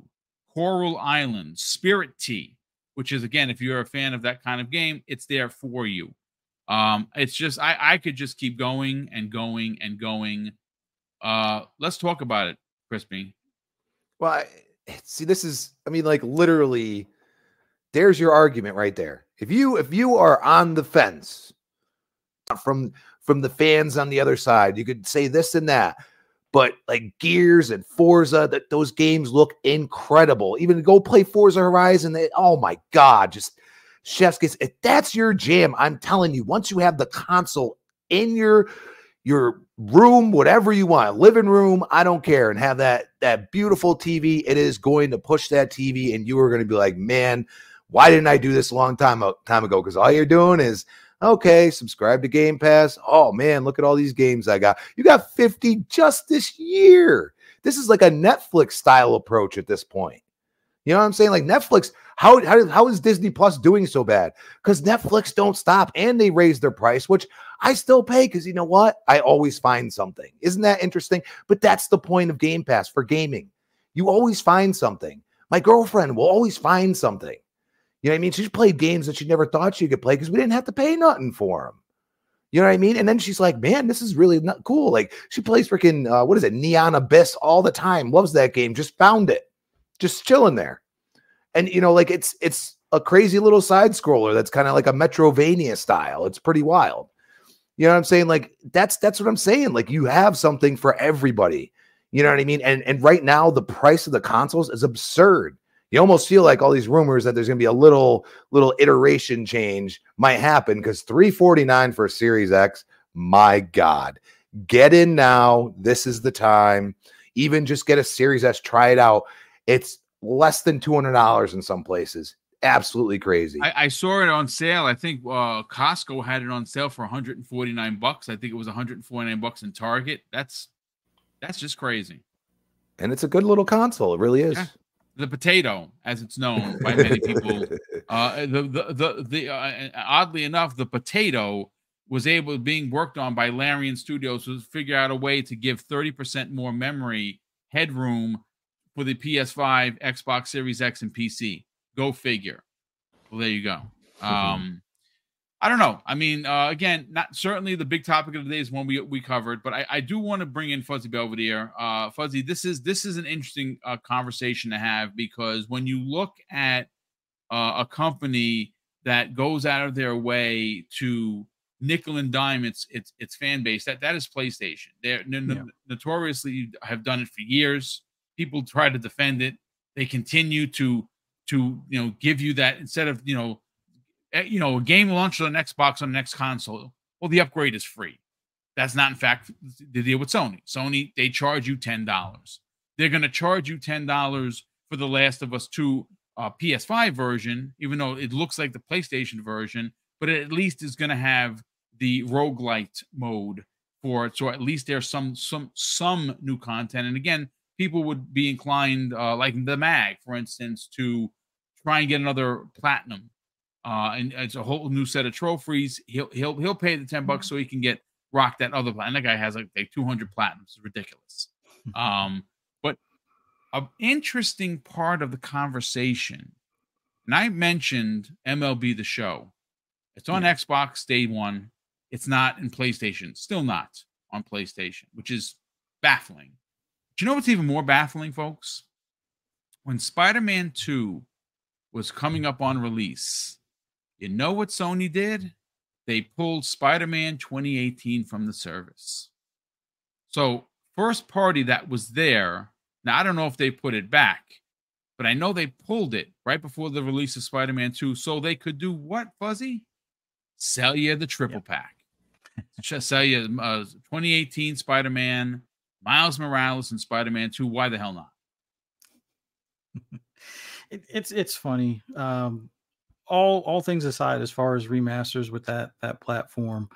[SPEAKER 1] Coral Island, Spirittea, which is again, if you're a fan of that kind of game, it's there for you. Um, it's just I, I could just keep going and going and going. Uh, let's talk about it, Crispy.
[SPEAKER 2] Well, I, see, this is I mean, like literally, there's your argument right there. If you if you are on the fence from from the fans on the other side, you could say this and that. But like Gears and Forza, that those games look incredible. Even go play Forza Horizon, they, oh my god, just chef's kiss. If that's your jam, I'm telling you, once you have the console in your your room, whatever you want, living room, I don't care, and have that that beautiful TV, it is going to push that TV, and you are going to be like, man, why didn't I do this a long time time ago? Because all you're doing is okay, subscribe to Game Pass. Oh man, look at all these games I got. You got 50 just this year. This is like a Netflix style approach at this point. You know what I'm saying? Like Netflix, how, how, how is Disney Plus doing so bad? Because Netflix don't stop and they raise their price, which I still pay because you know what? I always find something. Isn't that interesting? But that's the point of Game Pass for gaming. You always find something. My girlfriend will always find something. You know what I mean? She's played games that she never thought she could play because we didn't have to pay nothing for them. You know what I mean? And then she's like, man, this is really not cool. Like she plays freaking, uh, what is it, Neon Abyss all the time. Loves that game. Just found it just chilling there. And you know, like it's it's a crazy little side scroller that's kind of like a Metrovania style. It's pretty wild. You know what I'm saying? Like that's that's what I'm saying. Like you have something for everybody. You know what I mean? And and right now the price of the consoles is absurd. You almost feel like all these rumors that there's going to be a little little iteration change might happen because 349 for Series X, my god. Get in now. This is the time. Even just get a Series S, try it out. It's less than two hundred dollars in some places. Absolutely crazy.
[SPEAKER 1] I, I, saw it on sale. I think uh, Costco had it on sale for 149 bucks. I think it was 149 bucks in Target. That's that's just crazy.
[SPEAKER 2] And it's a good little console. It really is. Yeah.
[SPEAKER 1] The potato, as it's known by many people. uh, the the the, the uh, oddly enough, the potato was able being worked on by Larian Studios to figure out a way to give 30% more memory headroom for the PS5, Xbox Series X, and PC. Go figure. Well, there you go. Um, I don't know. I mean, uh, again, not certainly the big topic of the day is one we we covered, but I, I do want to bring in Fuzzy Belvedere. Uh, Fuzzy, this is this is an interesting uh, conversation to have because when you look at uh, a company that goes out of their way to nickel and dime its its its fan base, that that is PlayStation. They're yeah. notoriously have done it for years. People try to defend it. They continue to to you know give you that instead of you know you know, a game launched on Xbox on the next console, well, the upgrade is free. That's not, in fact, the deal with Sony. Sony, they charge you $10. They're going to charge you $10 for The Last of Us 2 uh, PS5 version, even though it looks like the PlayStation version, but it at least is going to have the roguelite mode for it. So at least there's some some some new content. And again, people would be inclined, uh, like the mag, for instance, to try and get another platinum uh, and it's a whole new set of trophies. He'll he'll he'll pay the ten bucks so he can get rock that other platinum. That guy has like, like two hundred platinums. It's ridiculous. um, but an interesting part of the conversation, and I mentioned MLB the Show. It's on yeah. Xbox day one. It's not in PlayStation. Still not on PlayStation, which is baffling. Do you know what's even more baffling, folks? When Spider-Man 2 was coming up on release, you know what Sony did? They pulled Spider Man 2018 from the service. So, first party that was there, now I don't know if they put it back, but I know they pulled it right before the release of Spider Man 2 so they could do what, Fuzzy? Sell you the triple pack. Just sell you uh, 2018 Spider Man, Miles Morales, and Spider Man 2. Why the hell not?
[SPEAKER 4] it, it's it's funny. Um, all all things aside, as far as remasters with that that platform,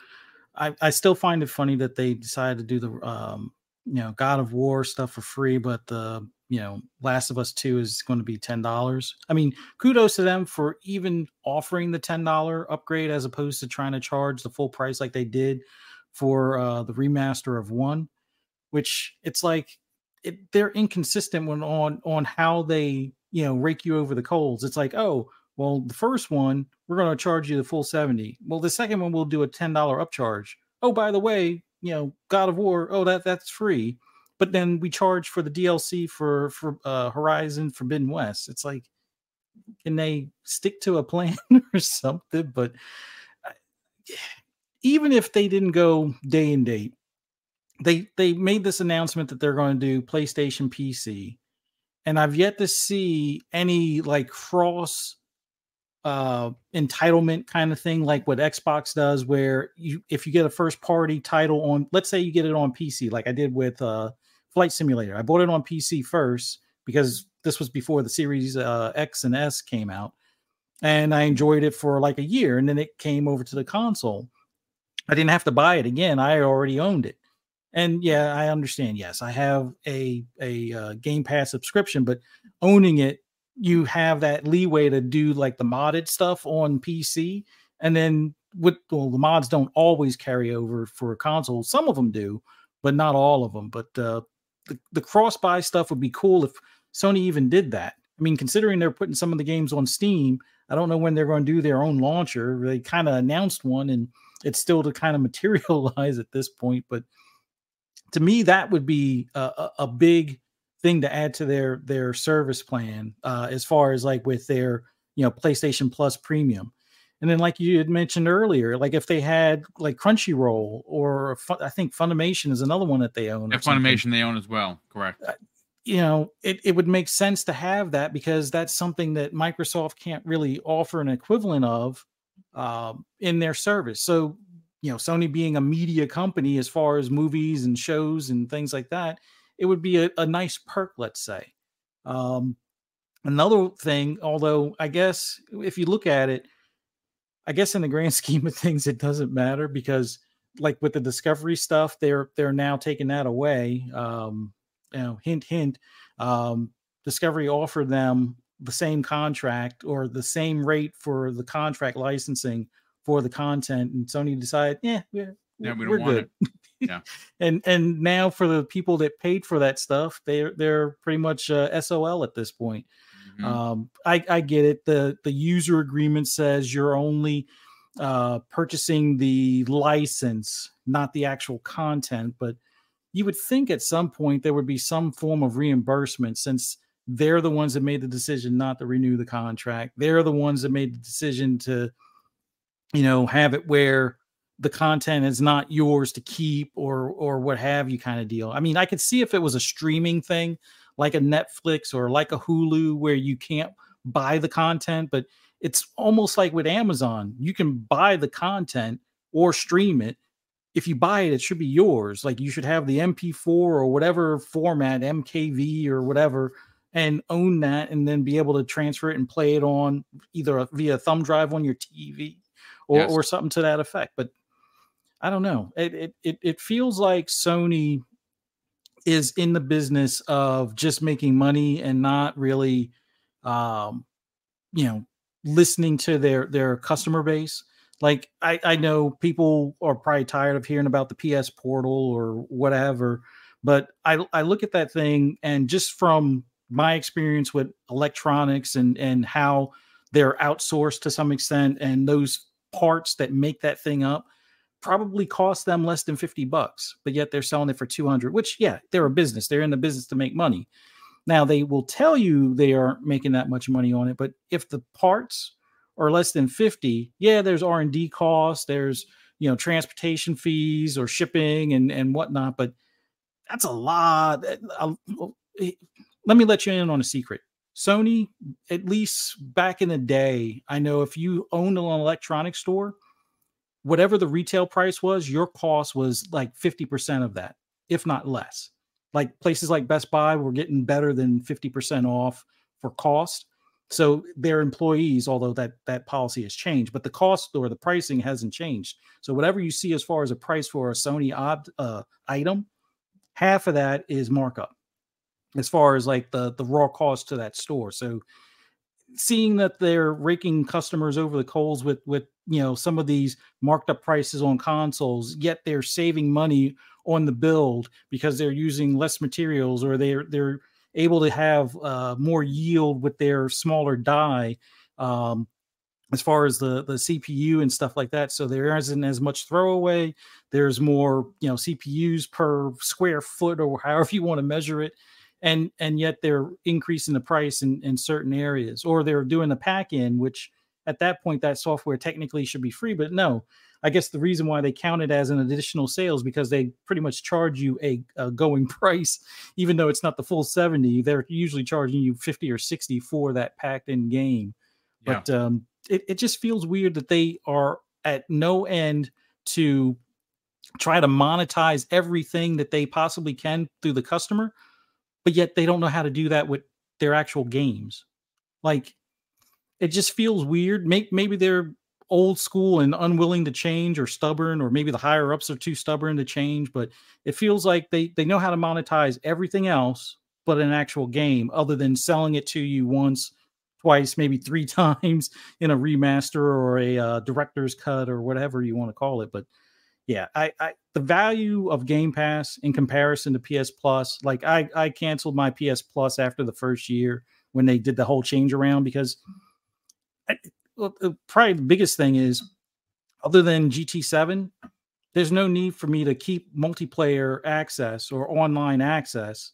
[SPEAKER 4] I I still find it funny that they decided to do the um you know God of War stuff for free, but the you know Last of Us Two is going to be ten dollars. I mean, kudos to them for even offering the ten dollar upgrade as opposed to trying to charge the full price like they did for uh, the remaster of one. Which it's like it, they're inconsistent when on on how they you know rake you over the coals. It's like oh well, the first one, we're going to charge you the full 70. Well, the second one, we'll do a $10 upcharge. Oh, by the way, you know, God of War, oh, that that's free. But then we charge for the DLC for for uh, Horizon Forbidden West. It's like, can they stick to a plan or something? But even if they didn't go day and date, they they made this announcement that they're going to do PlayStation PC, and I've yet to see any like cross uh entitlement kind of thing like what Xbox does where you if you get a first party title on let's say you get it on PC like I did with uh Flight Simulator. I bought it on PC first because this was before the Series uh, X and S came out and I enjoyed it for like a year and then it came over to the console. I didn't have to buy it again. I already owned it. And yeah, I understand. Yes, I have a a uh, Game Pass subscription, but owning it you have that leeway to do like the modded stuff on PC, and then with well, the mods don't always carry over for console. Some of them do, but not all of them. But uh, the the cross buy stuff would be cool if Sony even did that. I mean, considering they're putting some of the games on Steam, I don't know when they're going to do their own launcher. They kind of announced one, and it's still to kind of materialize at this point. But to me, that would be a, a, a big thing to add to their their service plan uh, as far as like with their you know PlayStation Plus Premium. And then, like you had mentioned earlier, like if they had like Crunchyroll or I think Funimation is another one that they own.
[SPEAKER 1] Yeah, Funimation they own as well. Correct. Uh,
[SPEAKER 4] you know, it, it would make sense to have that because that's something that Microsoft can't really offer an equivalent of um, in their service. So, you know, Sony being a media company as far as movies and shows and things like that, it would be a, a nice perk, let's say. Um, another thing, although I guess if you look at it, I guess in the grand scheme of things, it doesn't matter because, like with the discovery stuff, they're they're now taking that away. Um, you know, hint, hint. Um, discovery offered them the same contract or the same rate for the contract licensing for the content, and Sony decided, yeah, yeah, yeah we are good.
[SPEAKER 1] Yeah.
[SPEAKER 4] and and now for the people that paid for that stuff, they're they're pretty much uh, SOL at this point. Mm-hmm. Um, I I get it. the The user agreement says you're only uh, purchasing the license, not the actual content. But you would think at some point there would be some form of reimbursement since they're the ones that made the decision not to renew the contract. They're the ones that made the decision to, you know, have it where the content is not yours to keep or or what have you kind of deal. I mean, I could see if it was a streaming thing like a Netflix or like a Hulu where you can't buy the content, but it's almost like with Amazon, you can buy the content or stream it. If you buy it, it should be yours. Like you should have the MP4 or whatever format, MKV or whatever, and own that and then be able to transfer it and play it on either via thumb drive on your TV or, yes. or something to that effect. But I don't know. It, it it feels like Sony is in the business of just making money and not really um you know listening to their their customer base like I, I know people are probably tired of hearing about the ps portal or whatever but i i look at that thing and just from my experience with electronics and and how they're outsourced to some extent and those parts that make that thing up probably cost them less than 50 bucks, but yet they're selling it for 200, which, yeah, they're a business. They're in the business to make money. Now, they will tell you they aren't making that much money on it, but if the parts are less than 50, yeah, there's R&D costs, there's, you know, transportation fees or shipping and, and whatnot, but that's a lot. Eh, eh, let me let you in on a secret. Sony, at least back in the day, I know if you owned an electronics store, whatever the retail price was, your cost was like 50% of that, if not less. Like places like Best Buy were getting better than 50% off for cost. So their employees, although that that policy has changed, but the cost or the pricing hasn't changed. So whatever you see as far as a price for a Sony odd uh, item, half of that is markup, as far as like the the raw cost to that store. So seeing that they're raking customers over the coals with with you know some of these marked up prices on consoles yet they're saving money on the build because they're using less materials or they're they're able to have uh, more yield with their smaller die um, as far as the the CPU and stuff like that. So there isn't as much throwaway. There's more you know CPUs per square foot or however you want to measure it and and yet they're increasing the price in, in certain areas or they're doing the pack in which at that point that software technically should be free but no. I guess the reason why they count it as an additional sales because they pretty much charge you a, a going price even though it's not the full 70 they're usually charging you 50 or 60 for that packed in game. Yeah. but um, it, it just feels weird that they are at no end to try to monetize everything that they possibly can through the customer but yet they don't know how to do that with their actual games. Like it just feels weird. Maybe, maybe they're old school and unwilling to change or stubborn, or maybe the higher ups are too stubborn to change, but it feels like they, they know how to monetize everything else but an actual game other than selling it to you once, twice, maybe three times in a remaster or a uh, director's cut or whatever you want to call it. But yeah, I, I the value of Game Pass in comparison to PS Plus, like I I canceled my PS Plus after the first year when they did the whole change around because I, well, probably the biggest thing is other than GT7, there's no need for me to keep multiplayer access or online access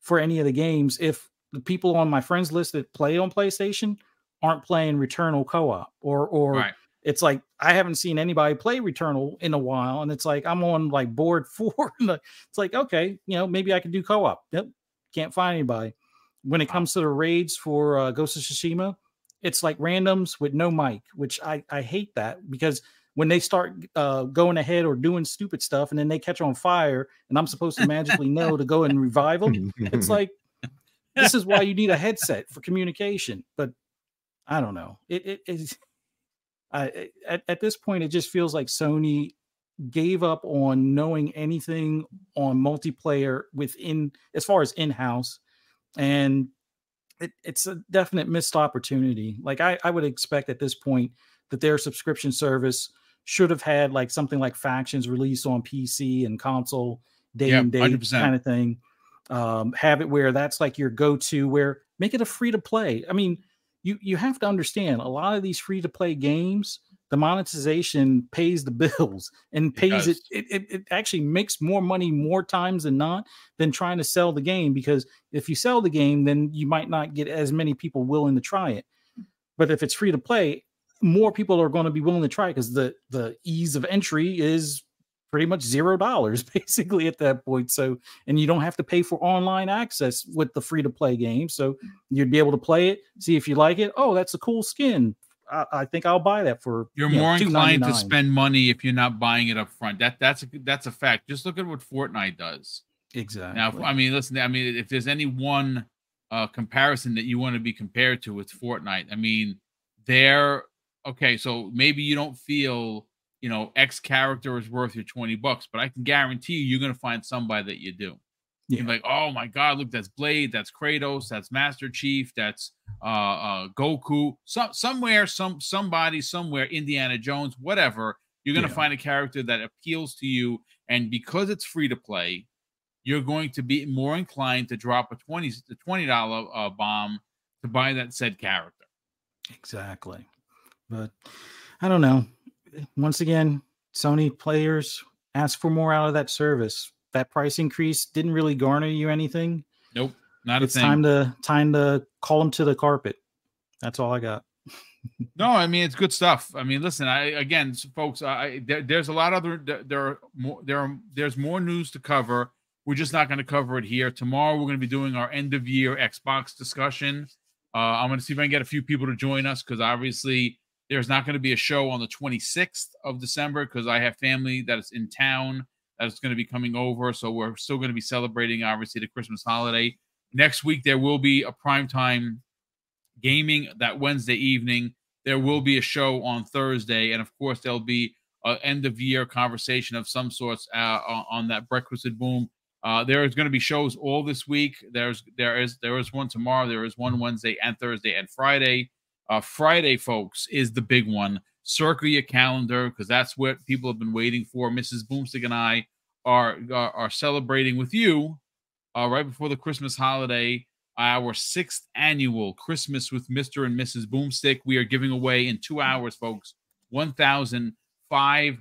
[SPEAKER 4] for any of the games if the people on my friends list that play on PlayStation aren't playing Returnal co-op or or right it's like I haven't seen anybody play Returnal in a while, and it's like I'm on like board four. it's like okay, you know, maybe I can do co-op. Yep, can't find anybody. When it comes to the raids for uh, Ghost of Tsushima, it's like randoms with no mic, which I I hate that because when they start uh, going ahead or doing stupid stuff, and then they catch on fire, and I'm supposed to magically know to go and revive them, it's like this is why you need a headset for communication. But I don't know. It it is at, at this point, it just feels like Sony gave up on knowing anything on multiplayer within as far as in-house and it, it's a definite missed opportunity. Like I, I would expect at this point that their subscription service should have had like something like factions released on pc and console day and day kind of thing. Um, have it where that's like your go-to where make it a free to play. I mean you you have to understand a lot of these free to play games the monetization pays the bills and pays it it, it. it actually makes more money more times than not than trying to sell the game because if you sell the game, then you might not get as many people willing to try it. But if it's free to play, more people are going to be willing to try because the the ease of entry is pretty much zero dollars basically at that point. So, and you don't have to pay for online access with the free to play game. So you'd be able to play it, see if you like it. Oh, that's a cool skin. I, I think I'll buy that for.
[SPEAKER 1] You're you more know, inclined to spend money if you're not buying it up front. That that's a that's a fact. Just look at what Fortnite does.
[SPEAKER 4] Exactly.
[SPEAKER 1] Now, I mean, listen. I mean, if there's any one uh, comparison that you want to be compared to with Fortnite, I mean, they're okay. So maybe you don't feel you know X character is worth your twenty bucks, but I can guarantee you, you're gonna find somebody that you do. Yeah. You're like, oh my god, look, that's Blade, that's Kratos, that's Master Chief, that's uh, uh Goku. Some somewhere, some somebody somewhere, Indiana Jones, whatever. You're gonna yeah. find a character that appeals to you, and because it's free to play, you're going to be more inclined to drop a twenty the twenty dollar uh, bomb to buy that said character.
[SPEAKER 4] Exactly, but I don't know. Once again, Sony players ask for more out of that service that price increase didn't really garner you anything.
[SPEAKER 1] Nope, not a thing.
[SPEAKER 4] it's time to time to call them to the carpet. That's all I got.
[SPEAKER 1] no, I mean it's good stuff. I mean, listen, I again, folks, I there, there's a lot other there are more there are there's more news to cover. We're just not going to cover it here. Tomorrow we're going to be doing our end of year Xbox discussion. Uh, I'm going to see if I can get a few people to join us because obviously there's not going to be a show on the 26th of December because I have family that is in town that's going to be coming over. So we're still going to be celebrating, obviously, the Christmas holiday. Next week, there will be a primetime gaming that Wednesday evening. There will be a show on Thursday. And of course, there'll be an end of year conversation of some sorts uh, on that Breakfast at Boom. Uh, there is going to be shows all this week. There's there is there is one tomorrow. There is one Wednesday and Thursday and Friday. Uh, Friday, folks, is the big one circle your calendar because that's what people have been waiting for. Mrs. Boomstick and I are are, are celebrating with you uh, right before the Christmas holiday our sixth annual Christmas with Mr. and Mrs. Boomstick. We are giving away in two hours, folks, one thousand five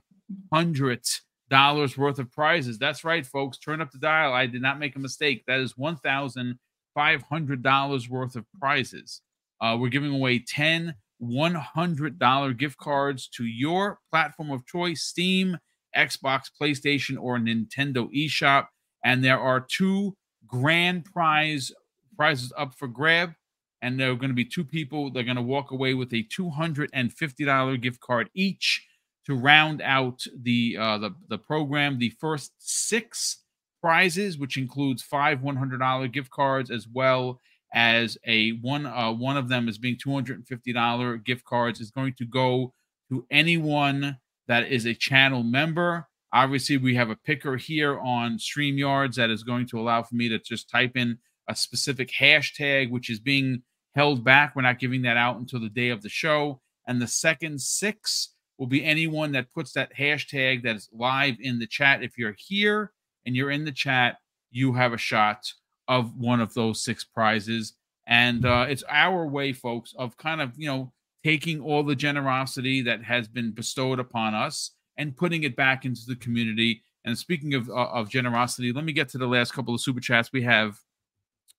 [SPEAKER 1] hundred dollars worth of prizes. That's right, folks. Turn up the dial. I did not make a mistake. That is one thousand five hundred dollars worth of prizes. Uh, we're giving away ten $100 gift cards to your platform of choice Steam, Xbox, PlayStation, or Nintendo eShop. And there are two grand prize prizes up for grab. And there are going to be two people. They're going to walk away with a $250 gift card each to round out the uh, the, the program. The first six prizes, which includes five $100 gift cards as well as a one uh, one of them is being $250 gift cards is going to go to anyone that is a channel member. Obviously we have a picker here on streamyards that is going to allow for me to just type in a specific hashtag which is being held back. We're not giving that out until the day of the show. And the second six will be anyone that puts that hashtag that is live in the chat. If you're here and you're in the chat you have a shot of one of those six prizes. And uh, it's our way, folks, of kind of, you know, taking all the generosity that has been bestowed upon us and putting it back into the community. And speaking of, uh, of generosity, let me get to the last couple of super chats. We have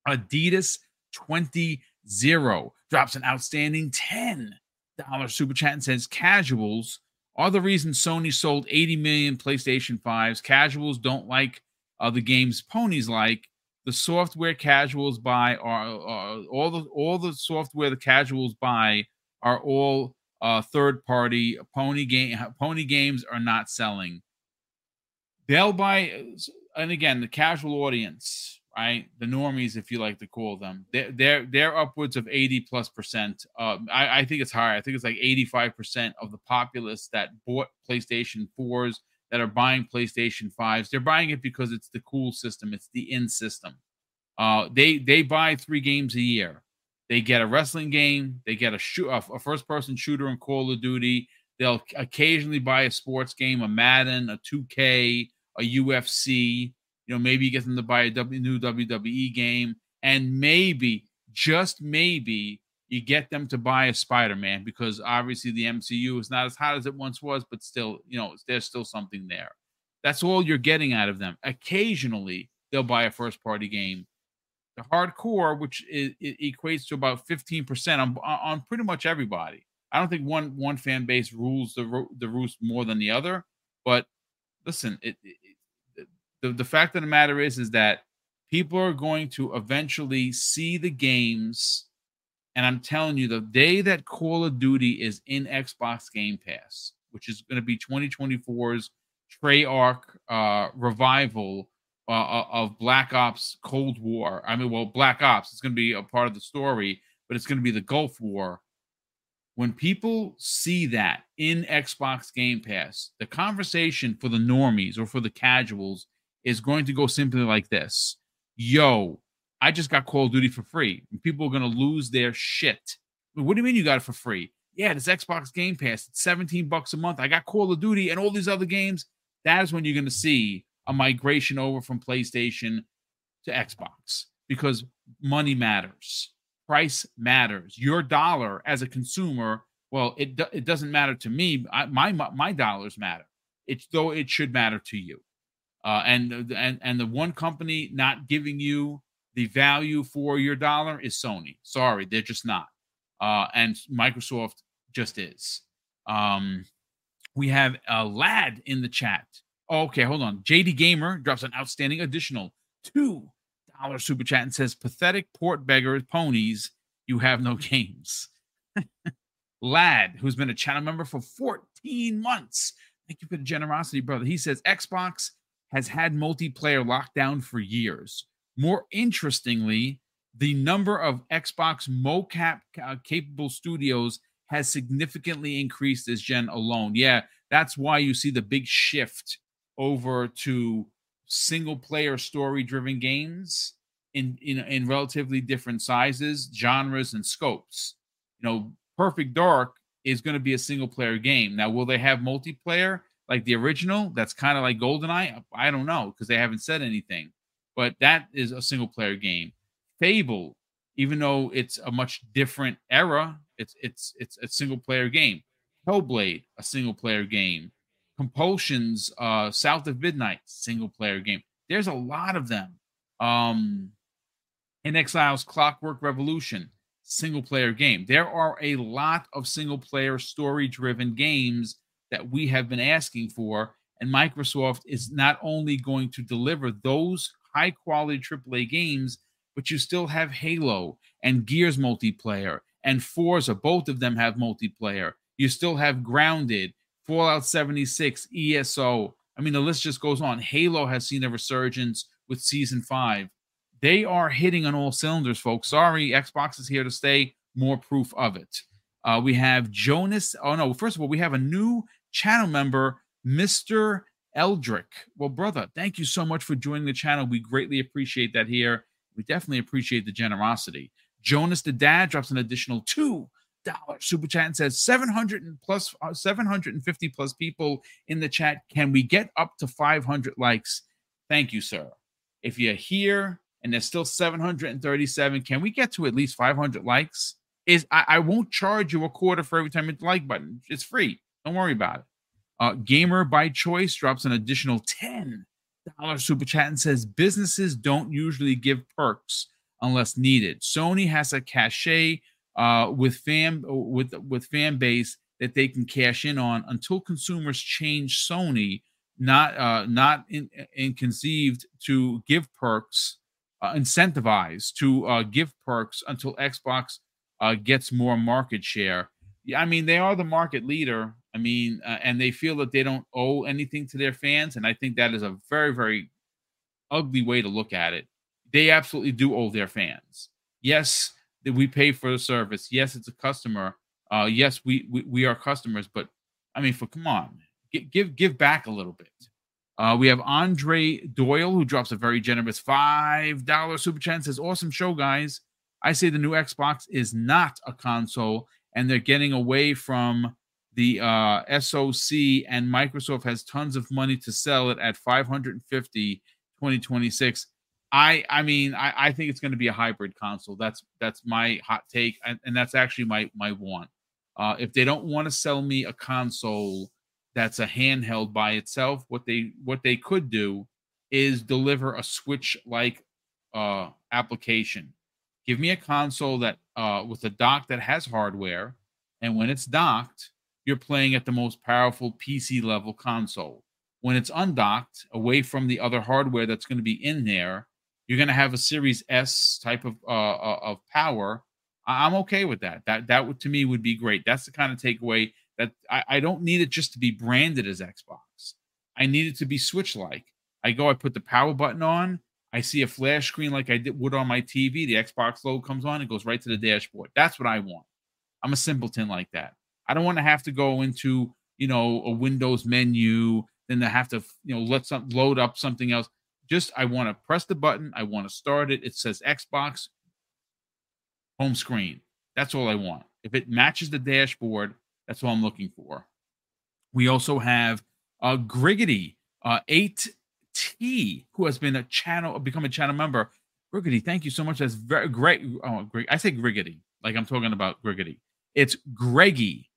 [SPEAKER 1] Adidas 20 0 drops an outstanding $10 super chat and says casuals are the reason Sony sold 80 million PlayStation 5s. Casuals don't like uh, the games ponies like the software casuals buy are uh, all the all the software the casuals buy are all uh, third party pony game pony games are not selling. They'll buy and again the casual audience right? The normies if you like to call them they're they're, they're upwards of 80 plus percent uh, I, I think it's higher. I think it's like 85 percent of the populace that bought playstation 4s that are buying PlayStation 5s. They're buying it because it's the cool system, it's the in system. Uh, they they buy three games a year. They get a wrestling game, they get a shoot a, a first person shooter in Call of Duty. They'll occasionally buy a sports game, a Madden, a 2K, a UFC. You know, maybe you get them to buy a w, new WWE game, and maybe, just maybe, You get them to buy a Spider-Man because obviously the MCU is not as hot as it once was, but still, you know, there's still something there. That's all you're getting out of them. Occasionally, they'll buy a first-party game. The hardcore, which is, equates to about 15% on, on pretty much everybody. I don't think one one fan base rules the the roost more than the other, but listen, it, it, the the fact of the matter is is that people are going to eventually see the games and I'm telling you, the day that Call of Duty is in Xbox Game Pass, which is going to be 2024's Treyarch uh, revival uh, uh, of Black Ops Cold War. I mean, well, Black Ops is going to be a part of the story, but it's going to be the Gulf War. When people see that in Xbox Game Pass, the conversation for the normies or for the casuals is going to go simply like this Yo, I just got Call of Duty for free. People are going to lose their shit. What do you mean you got it for free? Yeah, this Xbox Game Pass, it's 17 bucks a month. I got Call of Duty and all these other games. That is when you're going to see a migration over from PlayStation to Xbox because money matters. Price matters. Your dollar as a consumer, well, it it doesn't matter to me. I, my my dollars matter. It's though it should matter to you. Uh, and and and the one company not giving you the value for your dollar is Sony. Sorry, they're just not. Uh, and Microsoft just is. Um, we have a lad in the chat. Oh, okay, hold on. JD Gamer drops an outstanding additional two dollar super chat and says, "Pathetic port beggars, ponies. You have no games." lad, who's been a channel member for 14 months. Thank you for the generosity, brother. He says Xbox has had multiplayer lockdown for years. More interestingly, the number of Xbox mocap capable studios has significantly increased this gen alone. Yeah, that's why you see the big shift over to single player story driven games in, in in relatively different sizes, genres, and scopes. You know, Perfect Dark is going to be a single player game. Now, will they have multiplayer like the original? That's kind of like GoldenEye. I don't know because they haven't said anything but that is a single player game. Fable, even though it's a much different era, it's it's it's a single player game. Hellblade, a single player game. Compulsion's, uh, South of Midnight, single player game. There's a lot of them. Um, inXile's Clockwork Revolution, single player game. There are a lot of single player story driven games that we have been asking for, and Microsoft is not only going to deliver those high quality AAA games, but you still have Halo and Gears multiplayer and Forza. Both of them have multiplayer. You still have Grounded, Fallout 76, ESO. I mean, the list just goes on. Halo has seen a resurgence with season five. They are hitting on all cylinders, folks. Sorry, Xbox is here to stay. More proof of it. Uh, we have Jonas. Oh, no. First of all, we have a new channel member, Mr. Eldrick. Well, brother, thank you so much for joining the channel. We greatly appreciate that here. We definitely appreciate the generosity. Jonas the Dad drops an additional two dollar super chat and says 700 plus uh, 750 plus people in the chat. Can we get up to 500 likes? Thank you, sir. If you're here and there's still 737, can we get to at least 500 likes? Is I, I won't charge you a quarter for every time you hit the like button. It's free. Don't worry about it. Uh, Gamer by Choice drops an additional $10 super chat and says businesses don't usually give perks unless needed. Sony has a cachet uh, with fan with with fan base that they can cash in on until consumers change Sony not uh, not in, in conceived to give perks uh, incentivized to uh, give perks until Xbox uh, gets more market share. Yeah, I mean they are the market leader I mean, uh, and they feel that they don't owe anything to their fans, and I think that is a very, very ugly way to look at it. They absolutely do owe their fans. Yes, we pay for the service. Yes, it's a customer. Uh, yes, we, we we are customers, but I mean, for come on, give give, back a little bit. Uh, we have Andre Doyle who drops a very generous five dollar super chat. Says, "Awesome show, guys. I say the new Xbox is not a console, and they're getting away from the uh, SOC and Microsoft has tons of money to sell it at 550 2026. I I mean I, I think it's going to be a hybrid console. That's that's my hot take, and, and that's actually my my want. Uh, if they don't want to sell me a console that's a handheld by itself, what they what they could do is deliver a Switch like uh, application. Give me a console that uh, with a dock that has hardware, and when it's docked, you're playing at the most powerful PC level console. When it's undocked, away from the other hardware that's going to be in there, you're going to have a Series S type of uh, uh of power. I'm okay with that. That that would to me would be great. That's the kind of takeaway that I, I don't need it just to be branded as Xbox. I need it to be Switch like. I go, I put the power button on, I see a flash screen like I did would on my TV. The Xbox logo comes on, it goes right to the dashboard. That's what I want. I'm a simpleton like that. I don't want to have to go into you know a Windows menu, then to have to you know let some load up something else. Just I want to press the button. I want to start it. It says Xbox home screen. That's all I want. If it matches the dashboard, that's all I'm looking for. We also have uh, Griggity uh, 8T, who has been a channel, become a channel member. Griggity, thank you so much. That's very great. Oh, great. I say Griggity, like I'm talking about Griggity. It's Greggy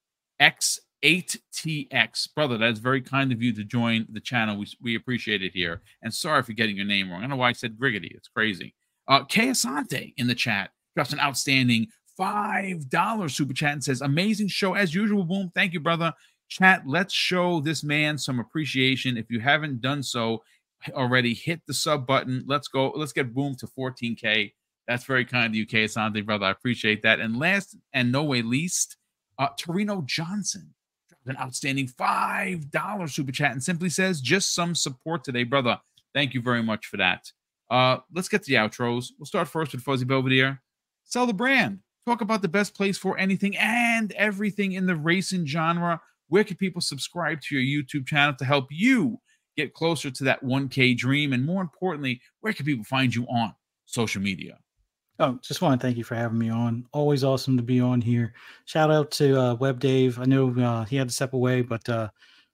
[SPEAKER 1] X8TX. Brother, that's very kind of you to join the channel. We, we appreciate it here. And sorry for getting your name wrong. I don't know why I said Griggity. It's crazy. Uh, Kay Asante in the chat drops an outstanding $5 super chat and says, Amazing show as usual. Boom. Thank you, brother. Chat, let's show this man some appreciation. If you haven't done so already, hit the sub button. Let's go. Let's get Boom to 14K. That's very kind of you, Kay Asante, brother. I appreciate that. And last and no way least, uh, Torino Johnson an outstanding $5 super chat and simply says, just some support today, brother. Thank you very much for that. Uh, let's get to the outros. We'll start first with Fuzzy Belvedere. Sell the brand. Talk about the best place for anything and everything in the racing genre. Where can people subscribe to your YouTube channel to help you get closer to that 1K dream? And more importantly, where can people find you on social media?
[SPEAKER 4] Oh, just want to thank you for having me on. Always awesome to be on here. Shout out to uh, Web Dave. I know uh, he had to step away, but uh,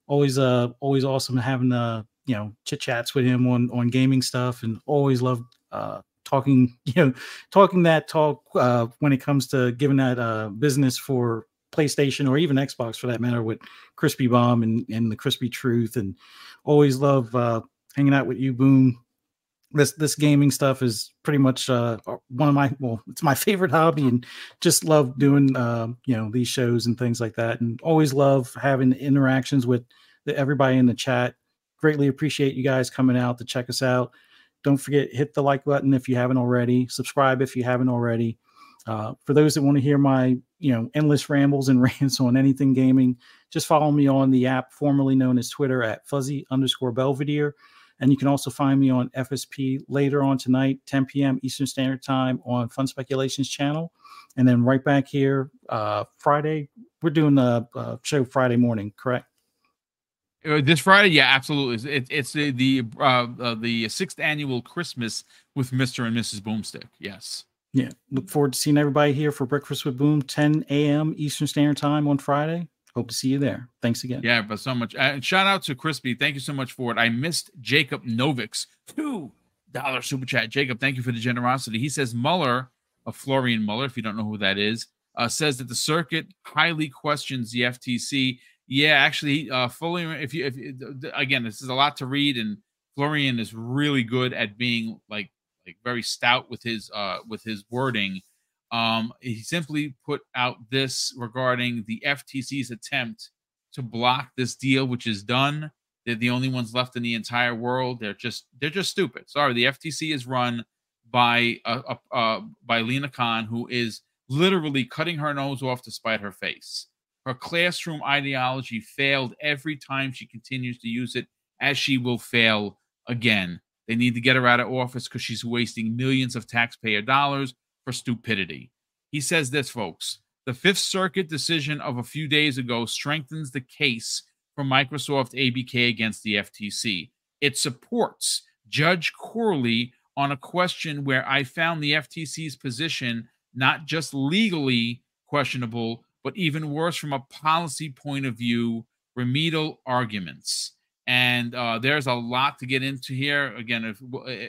[SPEAKER 4] always, uh, always awesome having uh, you know chit chats with him on on gaming stuff, and always love uh, talking, you know, talking that talk uh, when it comes to giving that uh, business for PlayStation or even Xbox for that matter with Crispy Bomb and, and the Crispy Truth. And always love uh, hanging out with you, Boom. This this gaming stuff is pretty much uh, one of my well, it's my favorite hobby, and just love doing uh, you know these shows and things like that. And always love having interactions with the, everybody in the chat. Greatly appreciate you guys coming out to check us out don't forget, hit the like button if you haven't already. Subscribe if you haven't already. Uh, for those that want to hear my, you know, endless rambles and rants on anything gaming, just follow me on the app formerly known as Twitter at fuzzy underscore Belvedere. And you can also find me on FSP later on tonight, 10 p.m. Eastern Standard Time on Fun Speculations channel. And then right back here uh, Friday, we're doing the uh, show Friday morning, correct?
[SPEAKER 1] Uh, this Friday, yeah, absolutely. It, it's the the uh, uh, the sixth annual Christmas with Mister and Mrs. Boomstick. Yes.
[SPEAKER 4] Yeah. Look forward to seeing everybody here for Breakfast with Boom, 10 a.m. Eastern Standard Time on Friday. Hope to see you there. Thanks again.
[SPEAKER 1] Yeah, but so much. Uh, shout out to Crispy. Thank you so much for it. I missed Jacob Novik's two dollar super chat. Jacob, thank you for the generosity. He says Mueller, of Florian Mueller, if you don't know who that is, uh, says that the circuit highly questions the FTC yeah, actually, uh, fully. If you, if again, this is a lot to read, and Florian is really good at being like like very stout with his uh with his wording. Um, he simply put out this regarding the FTC's attempt to block this deal, which is done. They're the only ones left in the entire world. They're just they're just stupid. Sorry, the FTC is run by uh, uh, by Lina Khan, who is literally cutting her nose off to spite her face. Her classroom ideology failed every time she continues to use it, as she will fail again. They need to get her out of office because she's wasting millions of taxpayer dollars for stupidity. He says this, folks. The Fifth Circuit decision of a few days ago strengthens the case for Microsoft ABK against the FTC. It supports Judge Corley on a question where I found the FTC's position not just legally questionable, but even worse from a policy point of view, remedial arguments. And uh, there's a lot to get into here. Again, if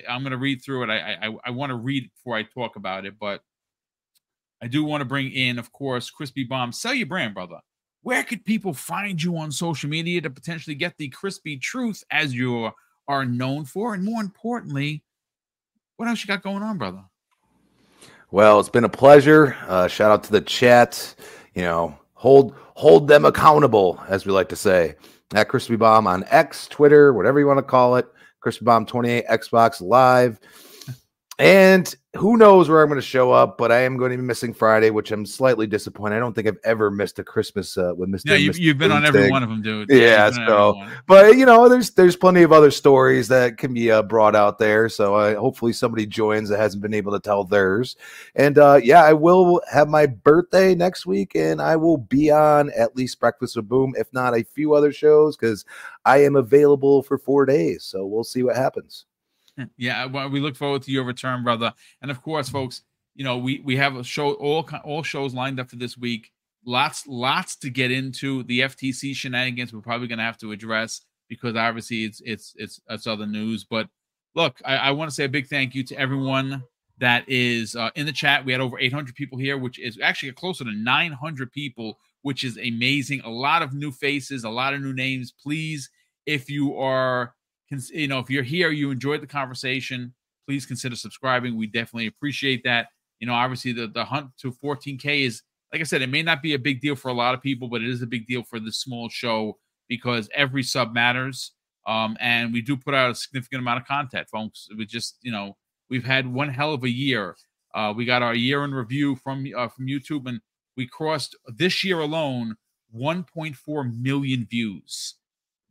[SPEAKER 1] I'm going to read through it, I I, I want to read before I talk about it, but I do want to bring in, of course, Crispy Bomb. Sell your brand, brother. Where could people find you on social media to potentially get the crispy truth as you are known for? And more importantly, what else you got going on, brother?
[SPEAKER 2] Well, it's been a pleasure. Uh, shout out to the chat. You know, hold hold them accountable, as we like to say. At Crispy Bomb on X, Twitter, whatever you want to call it. Crispy Bomb 28, Xbox Live. And who knows where I'm going to show up, but I am going to be missing Friday, which I'm slightly disappointed. I don't think I've ever missed a Christmas uh, with Mr.
[SPEAKER 1] Yeah, you've, you've been on every one of them, dude.
[SPEAKER 2] Yeah, so but you know, there's there's plenty of other stories that can be uh, brought out there. So uh, hopefully somebody joins that hasn't been able to tell theirs. And uh, yeah, I will have my birthday next week, and I will be on at least Breakfast with Boom, if not a few other shows, because I am available for four days. So we'll see what happens.
[SPEAKER 1] Yeah, well, we look forward to your return, brother. And of course, folks, you know we we have a show all all shows lined up for this week. Lots lots to get into. The FTC shenanigans we're probably going to have to address because obviously it's it's it's it's other news. But look, I, I want to say a big thank you to everyone that is uh, in the chat. We had over 800 people here, which is actually closer to 900 people, which is amazing. A lot of new faces, a lot of new names. Please, if you are you know, if you're here, you enjoyed the conversation, please consider subscribing. We definitely appreciate that. You know, obviously the the hunt to 14k is like I said, it may not be a big deal for a lot of people, but it is a big deal for this small show because every sub matters. Um, and we do put out a significant amount of content, folks. We just, you know, we've had one hell of a year. Uh, we got our year in review from uh, from YouTube, and we crossed this year alone 1.4 million views.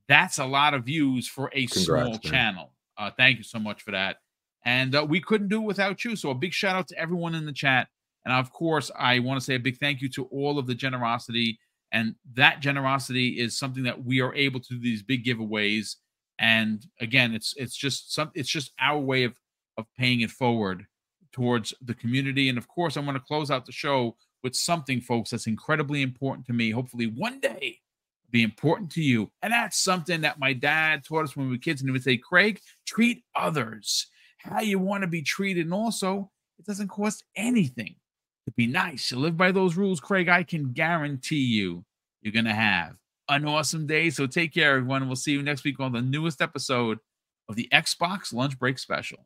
[SPEAKER 1] That's a lot of views for a Congrats, small man. channel. Uh, thank you so much for that. And uh, we couldn't do it without you. So a big shout out to everyone in the chat. And of course, I want to say a big thank you to all of the generosity. And that generosity is something that we are able to do these big giveaways. And again, it's it's just some it's just our way of of paying it forward towards the community. And of course, I want to close out the show with something, folks, that's incredibly important to me. Hopefully, one day be important to you. And that's something that my dad taught us when we were kids. And he would say, Craig, treat others how you want to be treated. And also, it doesn't cost anything to be nice. To live by those rules, Craig, I can guarantee you you're going to have an awesome day. So take care, everyone. We'll see you next week on the newest episode of the Xbox Lunch Break Special.